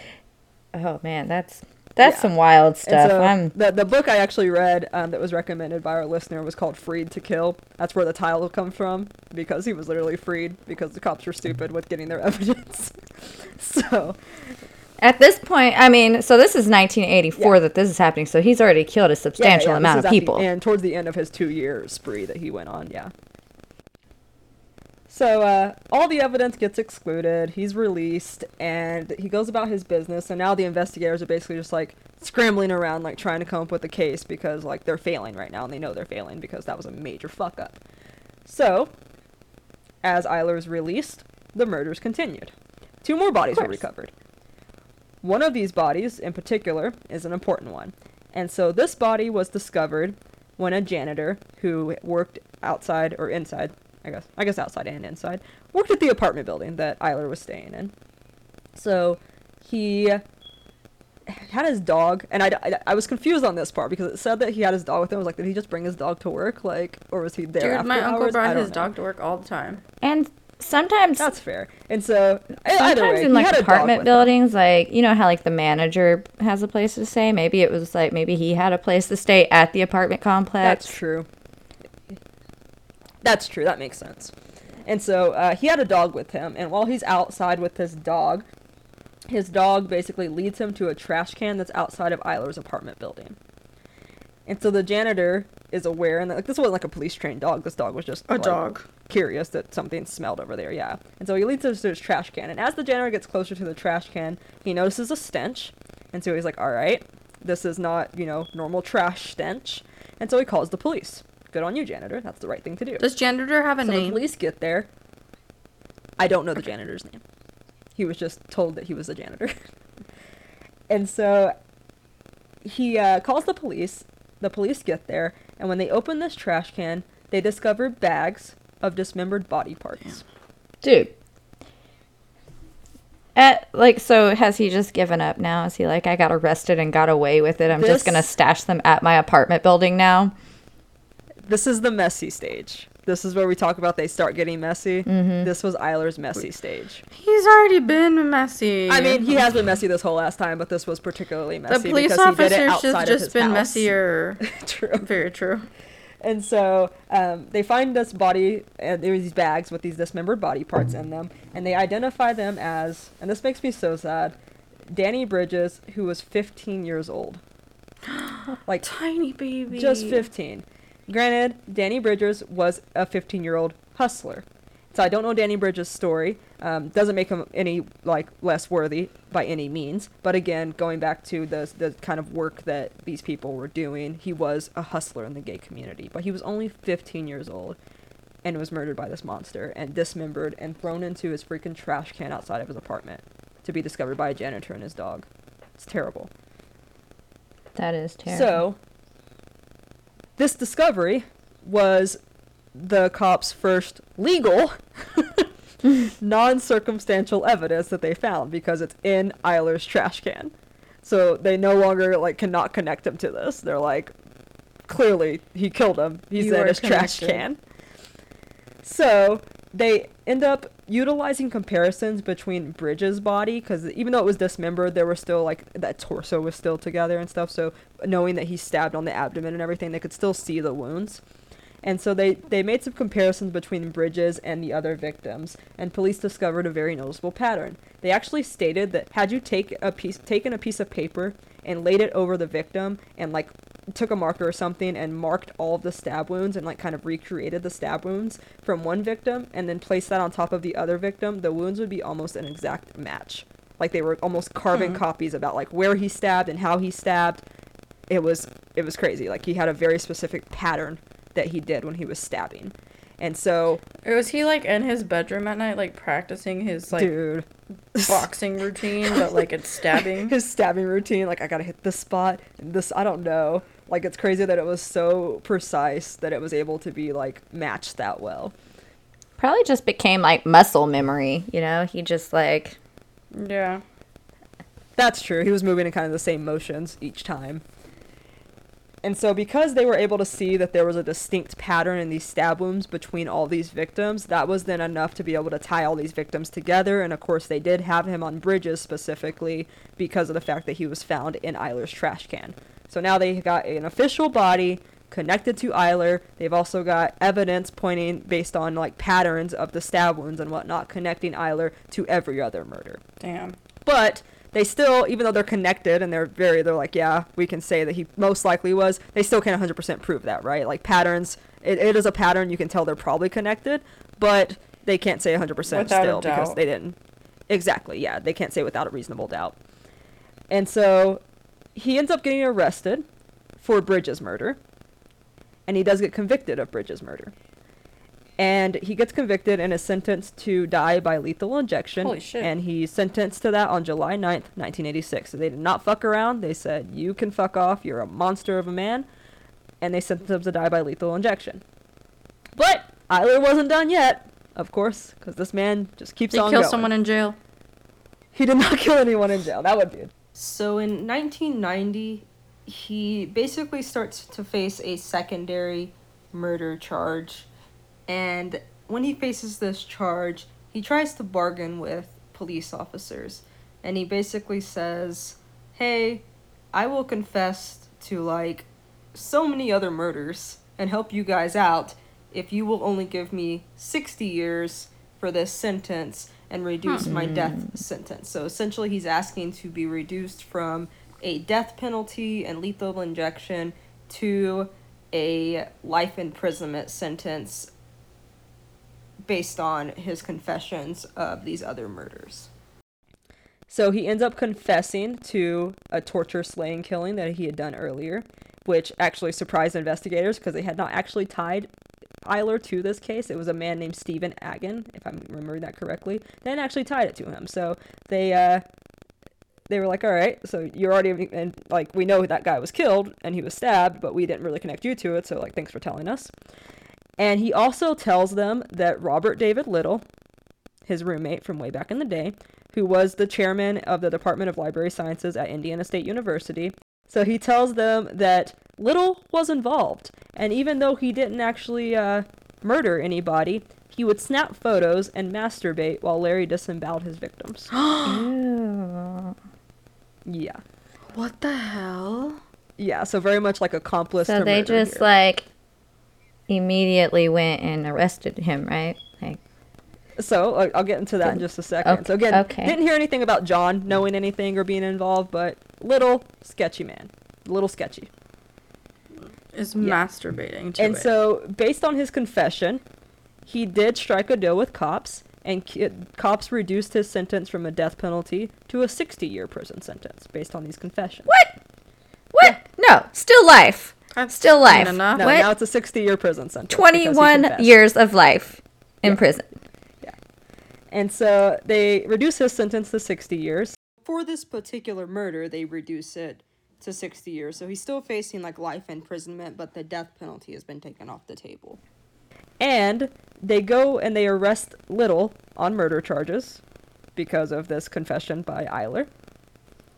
Oh man, that's that's Yeah. some wild stuff. so I'm the the book I actually read um, that was recommended by our listener was called "Freed to Kill." That's where the title comes from because he was literally freed because the cops were stupid with getting their [LAUGHS] evidence. so at this point. I mean, so this is 1984 Yeah. that this is happening. So he's already killed a substantial yeah, amount of people. end, towards the end of his two year spree that he went on. Yeah. So uh, all the evidence gets excluded. He's released, and he goes about his business. And now the investigators are basically just like scrambling around, like trying to come up with a case because like they're failing right now, and they know they're failing because that was a major fuck up. So, as Eyler is released, the murders continued. Two more bodies were recovered. One of these bodies, in particular, is an important one. And so this body was discovered when a janitor who worked outside or inside, I guess, I guess outside and inside, worked at the apartment building that Eyler was staying in. So he had his dog, and I, I, I was confused on this part because it said that he had his dog with him. I was like, did he just bring his dog to work, like, or was he there Dude, after my uncle hours? I brought his know. dog to work all the time. and sometimes That's fair. And so e- either Sometimes way, in he like had a dog apartment with him. buildings, like you know how like the manager has a place to stay. Maybe it was like maybe he had a place to stay at the apartment complex. That's true. That's true. That makes sense. And so uh, he had a dog with him, and while he's outside with his dog, his dog basically leads him to a trash can that's outside of Eyler's apartment building. And so the janitor is aware, and like this wasn't like a police trained dog. This dog was just A like, dog. curious that something smelled over there. Yeah. And so he leads us to his trash can, and as the janitor gets closer to the trash can, he notices a stench, and so he's like, "All right, this is not you know normal trash stench," and so he calls the police. Good on you, janitor. That's the right thing to do. Does janitor have a so the name? police get there. I don't know the janitor's name. He was just told that he was a janitor. [LAUGHS] and so he uh, calls the police. The police get there, and when they open this trash can, they discover bags of dismembered body parts. dude. At, like so has he just given up now? Is he like I got arrested and got away with it? I'm just gonna stash them at my apartment building now. This is the messy stage. This is where we talk about they start getting messy. Mm-hmm. This was Eyler's messy stage. He's already been messy. I mean, he has been messy this whole last time, but this was particularly the messy police because he did it officers outside should of just been house. messier. [LAUGHS] True. Very true. And so um, they find this body, and there are these bags with these dismembered body parts in them, and they identify them as, and this makes me so sad, Danny Bridges, who was 15 years old. [GASPS] like, Tiny baby. just 15. Granted, Danny Bridges was a 15 year old hustler. So I don't know Danny Bridges' story. Um, doesn't make him any like less worthy by any means. But again, going back to the the kind of work that these people were doing, he was a hustler in the gay community. But he was only 15 years old, and was murdered by this monster and dismembered and thrown into his freaking trash can outside of his apartment to be discovered by a janitor and his dog. It's terrible. That is terrible. So, this discovery was the cops' first legal, [LAUGHS] non circumstantial evidence that they found because it's in Eyler's trash can. So they no longer like cannot connect him to this. They're like, clearly he killed him. He's You in his trash can. So they end up utilizing comparisons between Bridges' body because even though it was dismembered, there were still like that torso was still together and stuff. So knowing that he stabbed on the abdomen and everything, they could still see the wounds. And so they, they made some comparisons between Bridges and the other victims, and police discovered a very noticeable pattern. They actually stated that had you take a piece taken a piece of paper and laid it over the victim and like took a marker or something and marked all of the stab wounds and like kind of recreated the stab wounds from one victim and then placed that on top of the other victim, the wounds would be almost an exact match. Like they were almost carbon Hmm. copies about like where he stabbed and how he stabbed. It was it was crazy. Like he had a very specific pattern that he did when he was stabbing. And so, It Was he like in his bedroom at night, like practicing his like dude, [LAUGHS] boxing routine, but like it's stabbing? [LAUGHS] his stabbing routine like i gotta hit this spot and this i don't know like it's crazy that it was so precise that it was able to be like matched that well. Probably just became like muscle memory, you know? He just like Yeah. that's true. He was moving in kind of the same motions each time. And so because they were able to see that there was a distinct pattern in these stab wounds between all these victims that was then enough to be able to tie all these victims together. And of course they did have him on bridges specifically because of the fact that he was found in Eyler's trash can so now they got an official body connected to Eyler. They've also got evidence pointing based on like patterns of the stab wounds and whatnot connecting Eyler to every other murder. Damn. But they still, even though they're connected and they're very, they're like, yeah, we can say that he most likely was. They still can't 100% prove that, right? Like patterns, it, it is a pattern. You can tell they're probably connected, but they can't say 100% Without still because they didn't. Exactly, yeah. They can't say without a reasonable doubt. And so he ends up getting arrested for Bridges' murder, and he does get convicted of Bridges' murder. And he gets convicted and is sentenced to die by lethal injection. Holy shit. And he's sentenced to that on July 9th, 1986. So they did not fuck around. They said, You can fuck off. You're a monster of a man. And they sentenced him to die by lethal injection. But Eyler wasn't done yet, of course, because this man just keeps Did he on kill going. someone in jail? He did not [LAUGHS] kill anyone in jail. That would be. So in 1990, he basically starts to face a secondary murder charge. And when he faces this charge, he tries to bargain with police officers. And he basically says, Hey, I will confess to like so many other murders and help you guys out if you will only give me 60 years for this sentence and reduce my hmm. death sentence. So essentially, he's asking to be reduced from a death penalty and lethal injection to a life imprisonment sentence based on his confessions of these other murders. So he ends up confessing to a torture, slaying, killing that he had done earlier, which actually surprised investigators because they had not actually tied Eyler to this case. It was a man named Stephen Agan, if I'm remembering that correctly. Then actually tied it to him. So they uh they were like, all right, so you're already and like we know that guy was killed and he was stabbed, but we didn't really connect you to it. So like, thanks for telling us. And he also tells them that Robert David Little, his roommate from way back in the day, who was the chairman of the Department of Library Sciences at Indiana State University. So he tells them that Little was involved, and even though he didn't actually uh, murder anybody, he would snap photos and masturbate while Larry disemboweled his victims. [GASPS] Yeah. What the hell? Yeah, so very much like accomplice So they just here. like immediately went and arrested him, right? Like So uh, I'll get into that in just a second. Okay, So again, okay. didn't hear anything about John knowing anything or being involved, but little sketchy man, little sketchy. Is Yeah. masturbating to and it. so, based on his confession, he did strike a deal with cops, and ki- cops reduced his sentence from a death penalty to a 60-year prison sentence based on these confessions. what? What? No, still life. That's Still life. enough. No, What? now it's a 60-year prison sentence. 21 years of life in Yeah. prison. Yeah. And so they reduce his sentence to 60 years. For this particular murder, they reduce it to 60 years. So he's still facing like life imprisonment, but the death penalty has been taken off the table. And they go and they arrest Little on murder charges because of this confession by Eyler.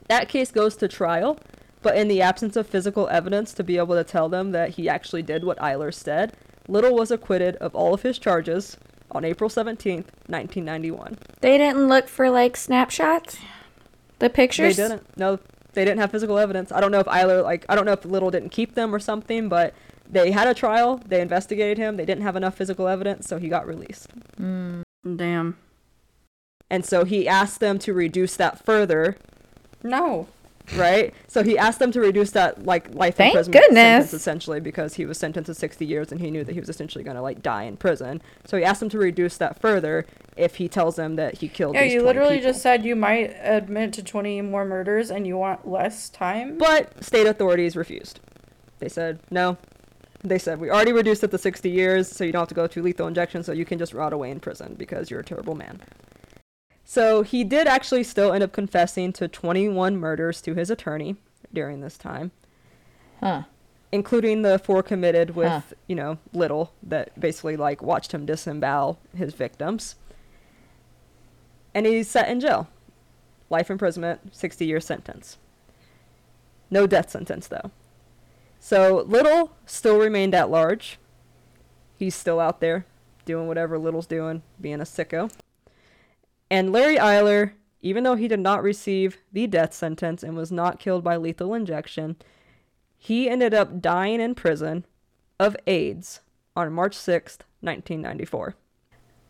That case goes to trial, but in the absence of physical evidence to be able to tell them that he actually did what Eyler said, Little was acquitted of all of his charges on April 17th, 1991. They didn't look for like snapshots? The pictures? They didn't. No, they didn't have physical evidence. I don't know if Eyler, like, I don't know if Little didn't keep them or something, but they had a trial. They investigated him. They didn't have enough physical evidence, so he got released. Hmm. Damn. And so he asked them to reduce that further. No. Right? So he asked them to reduce that like life Thank imprisonment sentence goodness. essentially because he was sentenced to 60 years and he knew that he was essentially going to like die in prison. So he asked them to reduce that further if he tells them that he killed. Yeah, these you 20 literally people. just said you might admit to 20 more murders and you want less time. But state authorities refused. They said no. They said we already reduced it to 60 years, so you don't have to go through lethal injection, so you can just rot away in prison because you're a terrible man. So he did actually still end up confessing to 21 murders to his attorney during this time, Huh. including the four committed with, Huh. you know, Little that basically like watched him disembowel his victims. And he's set in jail. Life imprisonment, 60 year sentence. No death sentence though. So Little still remained at large. He's still out there doing whatever Little's doing, being a sicko. And Larry Eyler, even though he did not receive the death sentence and was not killed by lethal injection, he ended up dying in prison of AIDS on March 6th, 1994.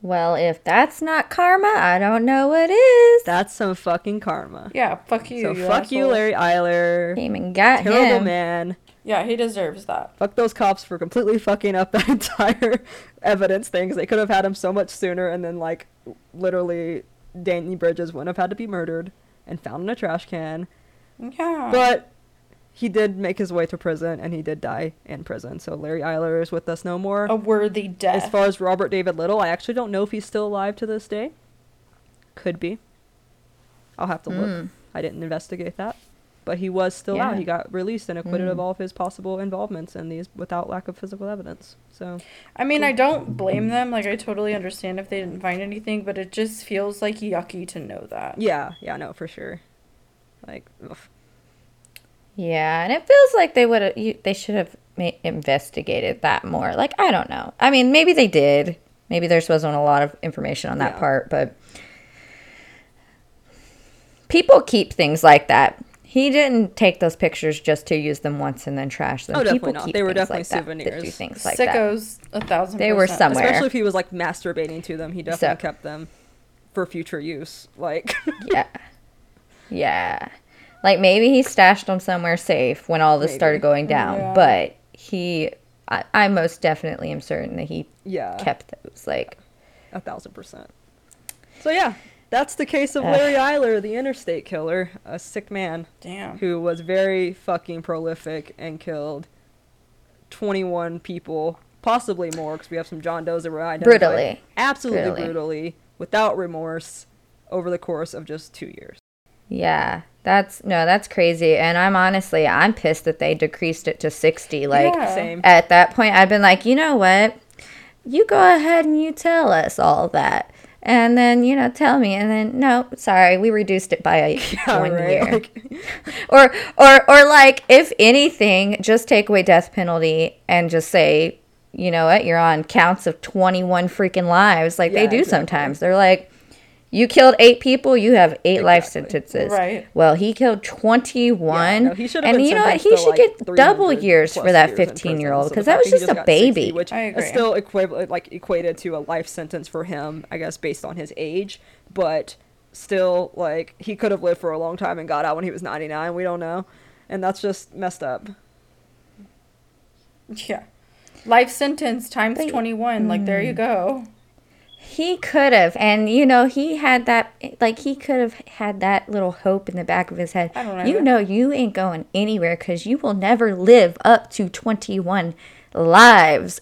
Well, if that's not karma, I don't know what is. That's some fucking karma. Yeah, fuck you. so you fuck you. Larry Eyler. Came and got Terrible him. man. Yeah, he deserves that. Fuck those cops for completely fucking up [LAUGHS] that entire evidence thing. 'cause they could have had him so much sooner, and then like literally, Danny Bridges wouldn't have had to be murdered and found in a trash can. Yeah. But he did make his way to prison, and he did die in prison. So Larry Eyler is with us no more. a worthy death. As far as Robert David Little, I actually don't know if he's still alive to this day. Could be. I'll have to look. Mm. I didn't investigate that. But he was still out. He got released and acquitted of Mm. all of his possible involvements in these without lack of physical evidence. So I mean, I don't blame them. Like, I totally understand if they didn't find anything, but it just feels like yucky to know that. yeah, yeah, no, for sure. Like, ugh. Yeah, and it feels like they would have. They should have investigated that more. Like I don't know. I mean, maybe they did. Maybe there wasn't a lot of information on that Yeah. part, but people keep things like that. He didn't take those pictures just to use them once and then trash them. Oh, people definitely not. They were definitely like that, that do souvenirs. things like that. Sickos, a thousand. They were percent. somewhere. especially if he was like masturbating to them, he definitely So- kept them for future use. Like, [LAUGHS] Yeah, yeah. Like maybe he stashed them somewhere safe when all this Maybe. started going down, Yeah. but he. I, I most definitely am certain that he yeah, kept those. Like, a thousand percent. So yeah, that's the case of. Larry Eyler, the interstate killer, a sick man. Damn. who was very fucking prolific and killed 21 people, possibly more, because we have some John Does that were identified Brutally. absolutely Brutally. brutally, without remorse, over the course of just two years. Yeah, that's no, that's crazy. And I'm honestly, I'm pissed that they decreased it to 60. Like Yeah. At that point, I've been like, you know what? You go ahead and you tell us all that. And then, you know, tell me. And then, no, sorry, we reduced it by a [LAUGHS] Yeah, one right? year. Like, [LAUGHS] or, or, or like, if anything, just take away death penalty and just say, you know what, you're on counts of 21 freaking lives. Like they do exactly. sometimes. They're like, you killed eight people, you have eight life sentences. Right. Well, he killed 21. no, he should have and been you know what? He should like, get double years for that 15 year old because the that was he just a baby. 60, which I agree. is still equivalent, like equated to a life sentence for him, I guess, based on his age. But still, like he could have lived for a long time and got out when he was 99. We don't know, and that's just messed up. Yeah. Life sentence times But- 21. Like, there you mm. go. He could have, and you know, he had that, like, he could have had that little hope in the back of his head. I don't know. You know, you ain't going anywhere because you will never live up to 21 lives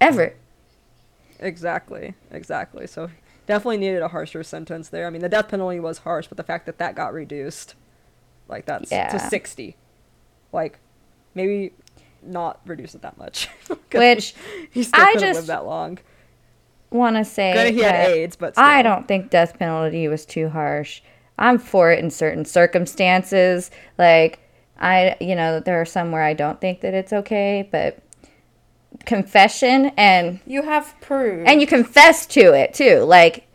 ever. Exactly, exactly. So definitely needed a harsher sentence there. I mean, the death penalty was harsh, but the fact that that got reduced, like that's Yeah. to sixty, like maybe not reduce it that much. [LAUGHS] Which he still I couldn't just- live that long. Want to say Granted, he had AIDS, but I don't think death penalty was too harsh. I'm for it in certain circumstances. Like, I, you know, there are some where I don't think that it's okay, but confession and You have proof. and you confess to it too like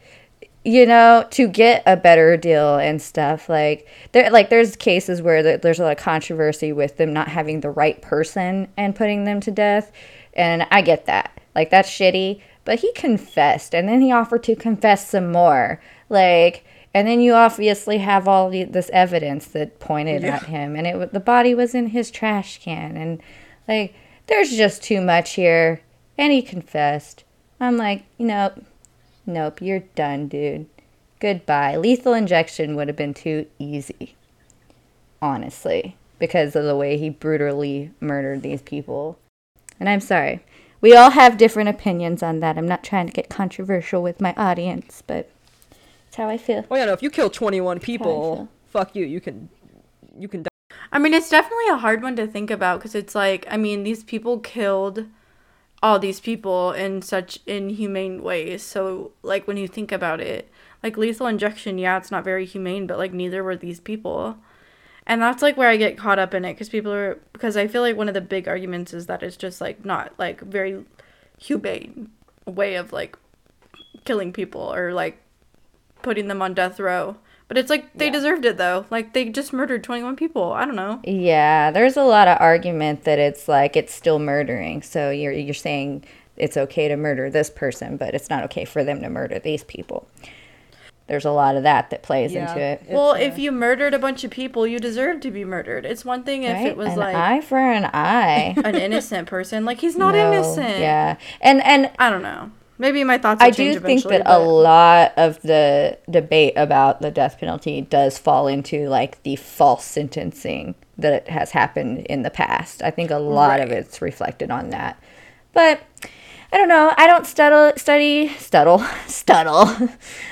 you know to get a better deal and stuff like there like there's cases where there- there's a lot of controversy with them not having the right person and putting them to death and i get that like that's shitty but he confessed and then he offered to confess some more like And then you obviously have all the, this evidence that pointed Yeah. at him, and it the body was in his trash can, and like there's just too much here. And he confessed. I'm like, nope, nope, you're done, dude. Goodbye. Lethal injection would have been too easy, honestly, because of the way he brutally murdered these people. And I'm sorry. We all have different opinions on that. I'm not trying to get controversial with my audience, but it's how I feel. Well, yeah, no. If you kill 21 people, fuck you. You can, you can die. I mean, it's definitely a hard one to think about because it's like, I mean, these people killed all these people in such inhumane ways. So, like, when you think about it, like lethal injection, yeah, it's not very humane, but like, neither were these people. And that's like where I get caught up in it because people are, because I feel like one of the big arguments is that it's just like not like very humane way of like killing people or like putting them on death row. But it's like they deserved it though. Like they just murdered 21 people. I don't know. Yeah, there's a lot of argument that it's like it's still murdering. So you're you're saying it's okay to murder this person, but it's not okay for them to murder these people. There's a lot of that that plays Yeah. into it. It's, well, uh, if you murdered a bunch of people, you deserve to be murdered. It's one thing if right? it was an like eye for an eye. [LAUGHS] an innocent person. Like he's not No, innocent. Yeah, and and I don't know. Maybe my thoughts. Will I change do think eventually, that a lot of the debate about the death penalty does fall into like the false sentencing that has happened in the past. I think a lot of it's reflected on that. But I don't know. I don't study study studdle studdle.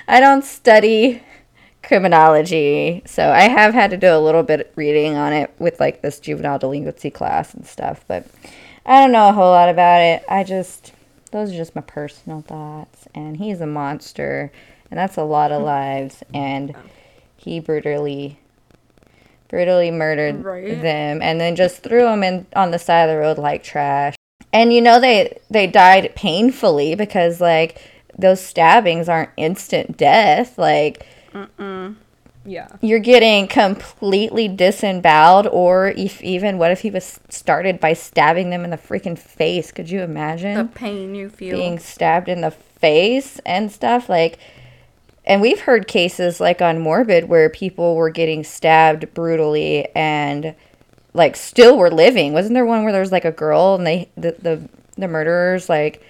I don't study criminology, so I have had to do a little bit of reading on it with like this juvenile delinquency class and stuff. But I don't know a whole lot about it. I just those are just my personal thoughts. And he's a monster, and that's a lot of mm. lives. And oh. he brutally, brutally murdered Right. them, and then just threw them in on the side of the road like trash. And you know they they died painfully because like those stabbings aren't instant death. Like yeah. you're getting completely disemboweled, or if even what if he was started by stabbing them in the freaking face? Could you imagine? the pain you feel. being stabbed in the face and stuff like and we've heard cases like on morbid where people were getting stabbed brutally and like still were living wasn't there one where there was like a girl and they the the, the murderers like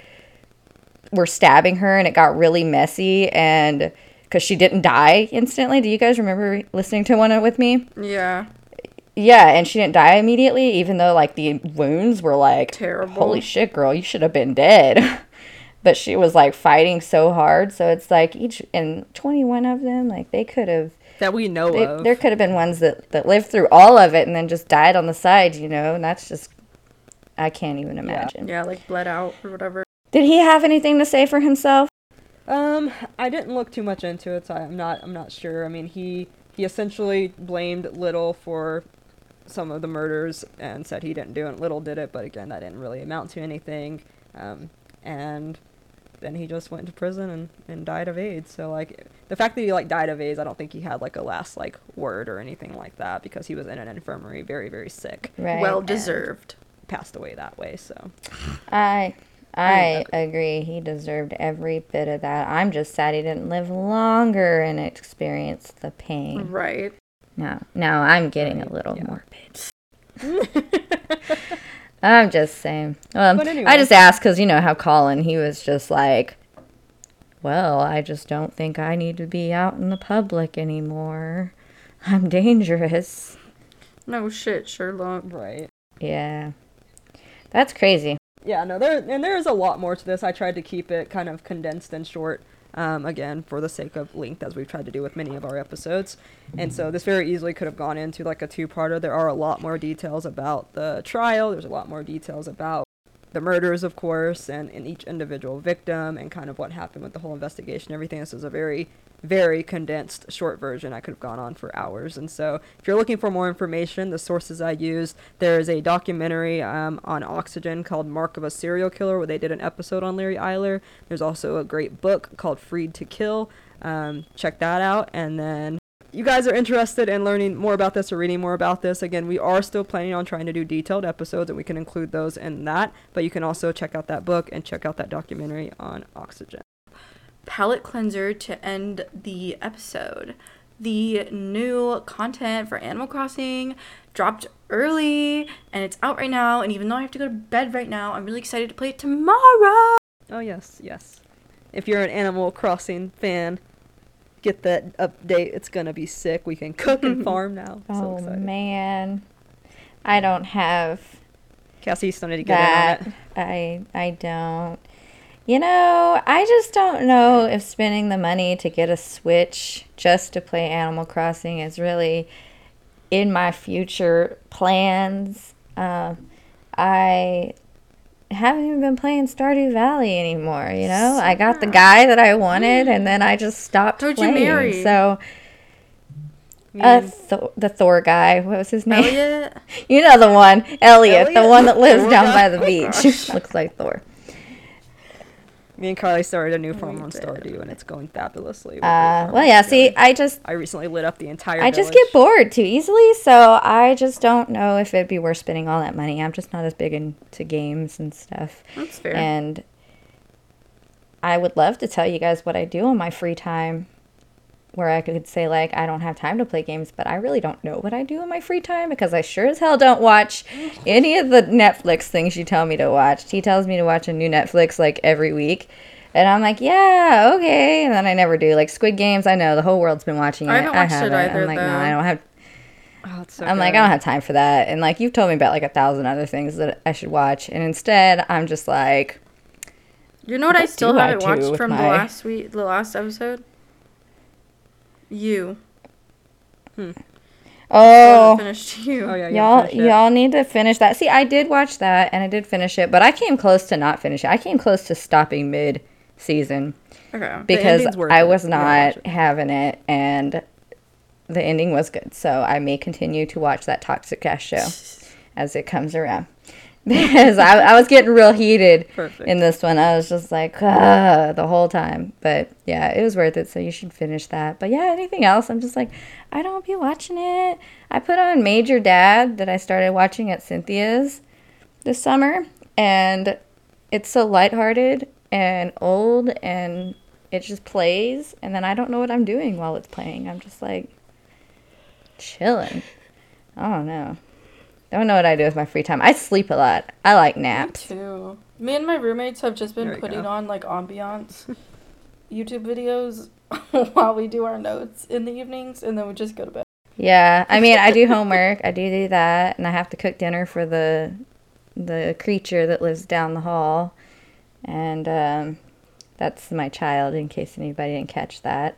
were stabbing her and it got really messy and because she didn't die instantly do you guys remember listening to one with me yeah. yeah, and she didn't die immediately, even though like the wounds were like Terrible. Holy shit, girl, you should have been dead. [LAUGHS] but she was like fighting so hard, so it's like each and twenty one of them, like they could have. That we know They, of. there could have been ones that that lived through all of it and then just died on the side, you know, and that's just I can't even imagine. Yeah, like bled out or whatever. Did he have anything to say for himself? Um, I didn't look too much into it, so I'm not. I'm not sure. I mean, he he essentially blamed Little for some of the murders and said he didn't do it. Little did it, but again, that didn't really amount to anything. Um, and then he just went to prison and, and died of AIDS. So like the fact that he like died of AIDS, I don't think he had like a last like word or anything like that because he was in an infirmary, very very sick, Right. well deserved. passed away that way. So I I I agree. He deserved every bit of that. I'm just sad he didn't live longer and experience the pain. Right. Now, now I'm getting Right, a little yeah. morbid. [LAUGHS] [LAUGHS] I'm just saying. Um, anyway. I just asked because you know how Colin, he was just like, well, I just don't think I need to be out in the public anymore. I'm dangerous. No shit, Sherlock. right. Yeah. That's crazy. Yeah, no, there and there is a lot more to this. I tried to keep it kind of condensed and short, um, again for the sake of length, as we've tried to do with many of our episodes. And so this very easily could have gone into like a two-parter. There are a lot more details about the trial. There's a lot more details about the murders, of course, and in each individual victim, and kind of what happened with the whole investigation. Everything. This is a very very condensed short version. I could have gone on for hours. And so, if you're looking for more information, the sources I used, there is a documentary um, on Oxygen called Mark of a Serial Killer, where they did an episode on Larry Eyler. There's also a great book called Freed to Kill. Um, check that out. And then, you guys are interested in learning more about this or reading more about this, again, we are still planning on trying to do detailed episodes, and we can include those in that. But you can also check out that book and check out that documentary on Oxygen. palette cleanser to end the episode. The new content for Animal Crossing dropped early and it's out right now. And even though I have to go to bed right now, I'm really excited to play it tomorrow. Oh yes, yes. If you're an Animal Crossing fan, get that update. It's gonna be sick. We can cook and [LAUGHS] farm now. so Oh excited. man, I don't have Cassie, still need to get that. in on it. I I don't. You know, I just don't know if spending the money to get a Switch just to play Animal Crossing is really in my future plans. Um, I haven't even been playing Stardew Valley anymore. You know, I got the guy that I wanted, and then I just stopped Who'd you playing. marry? So, uh, Th- the Thor guy. What was his name? Elliot? [LAUGHS] You know the one, Elliot, the one that lives Thor down guy? by the beach. [LAUGHS] Looks like Thor. Me and Carly started a new farm on. Stardew, and it's going fabulously. Uh, well, yeah. See. I just, I recently lit up the entire. I just village. get bored too easily, so I just don't know if it'd be worth spending all that money. I'm just not as big into games and stuff, That's fair. and I would love to tell you guys what I do on my free time, where I could say like I don't have time to play games, but I really don't know what I do in my free time because I sure as hell don't watch any of the Netflix things you tell me to watch. He tells me to watch a new Netflix like every week. And I'm like, yeah, okay, and then I never do. Like Squid Games, I know the whole world's been watching it. I haven't watched it haven't. either, I'm like, no. I don't have. Oh, so I'm like. I don't have time for that. And like, you've told me about like a thousand other things that I should watch, and instead, I'm just like, You know what, I still haven't do watched from the last week, the last episode? You. Still oh, finished [LAUGHS] you. Oh yeah, y'all, it. y'all need to finish that. See, I did watch that, and I did finish it, but I came close to not finishing. I came close to stopping mid season Okay. because I was not having it, and the ending was good. So I may continue to watch that Toxic Cast show [LAUGHS] as it comes around. [LAUGHS] Because I, I was getting real heated Perfect. in this one. I was just like, ah, the whole time. But yeah, it was worth it. So you should finish that. But yeah, anything else? I'm just like, I don't be watching it. I put on Major Dad that I started watching at Cynthia's this summer. And it's so lighthearted and old and it just plays. And then I don't know what I'm doing while it's playing. I'm just like chilling. I don't know. Don't know what I do with my free time. I sleep a lot. I like Me naps. too. Me and my roommates have just been putting go. on like ambiance [LAUGHS] YouTube videos [LAUGHS] while we do our notes in the evenings, and then we just go to bed. Yeah, I mean, I do [LAUGHS] homework. I do do that, and I have to cook dinner for the the creature that lives down the hall, and um, that's my child. In case anybody didn't catch that.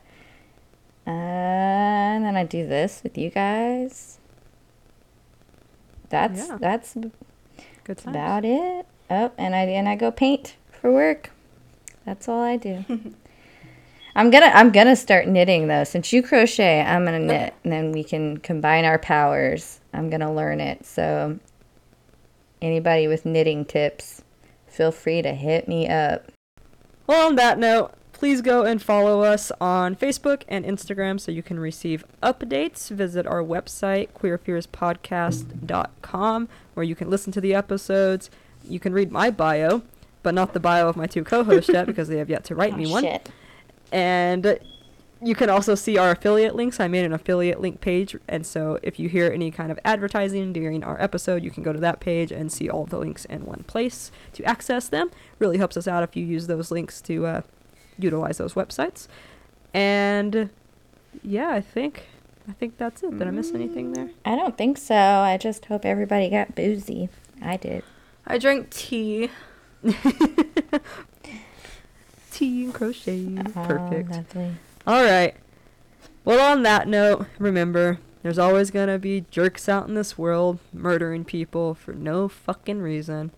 Uh, and then I do this with you guys. That's Yeah. that's Good times. about it. Oh, and I and I go paint for work. That's all I do. [LAUGHS] I'm gonna I'm gonna start knitting though. Since you crochet, I'm gonna knit, and then we can combine our powers. I'm gonna learn it. So, anybody with knitting tips, feel free to hit me up. Well, on that note, please go and follow us on Facebook and Instagram so you can receive updates. Visit our website, queerfearspodcast.com, where you can listen to the episodes. You can read my bio, but not the bio of my two co-hosts yet because they have yet to write [LAUGHS] me one. shit. And you can also see our affiliate links. I made an affiliate link page, and so if you hear any kind of advertising during our episode, you can go to that page and see all the links in one place to access them. Really helps us out if you use those links to uh, utilize those websites. And yeah, I think I think that's it. Did I miss anything there? I don't think so. I just hope everybody got boozy. I did. I drank tea. [LAUGHS] Tea and crochet. Uh-huh, Perfect. Oh, lovely. All right. Well, on that note, remember, there's always going to be jerks out in this world murdering people for no fucking reason.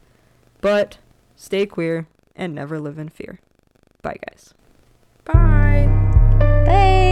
But stay queer and never live in fear. Bye, guys. Bye. Bye.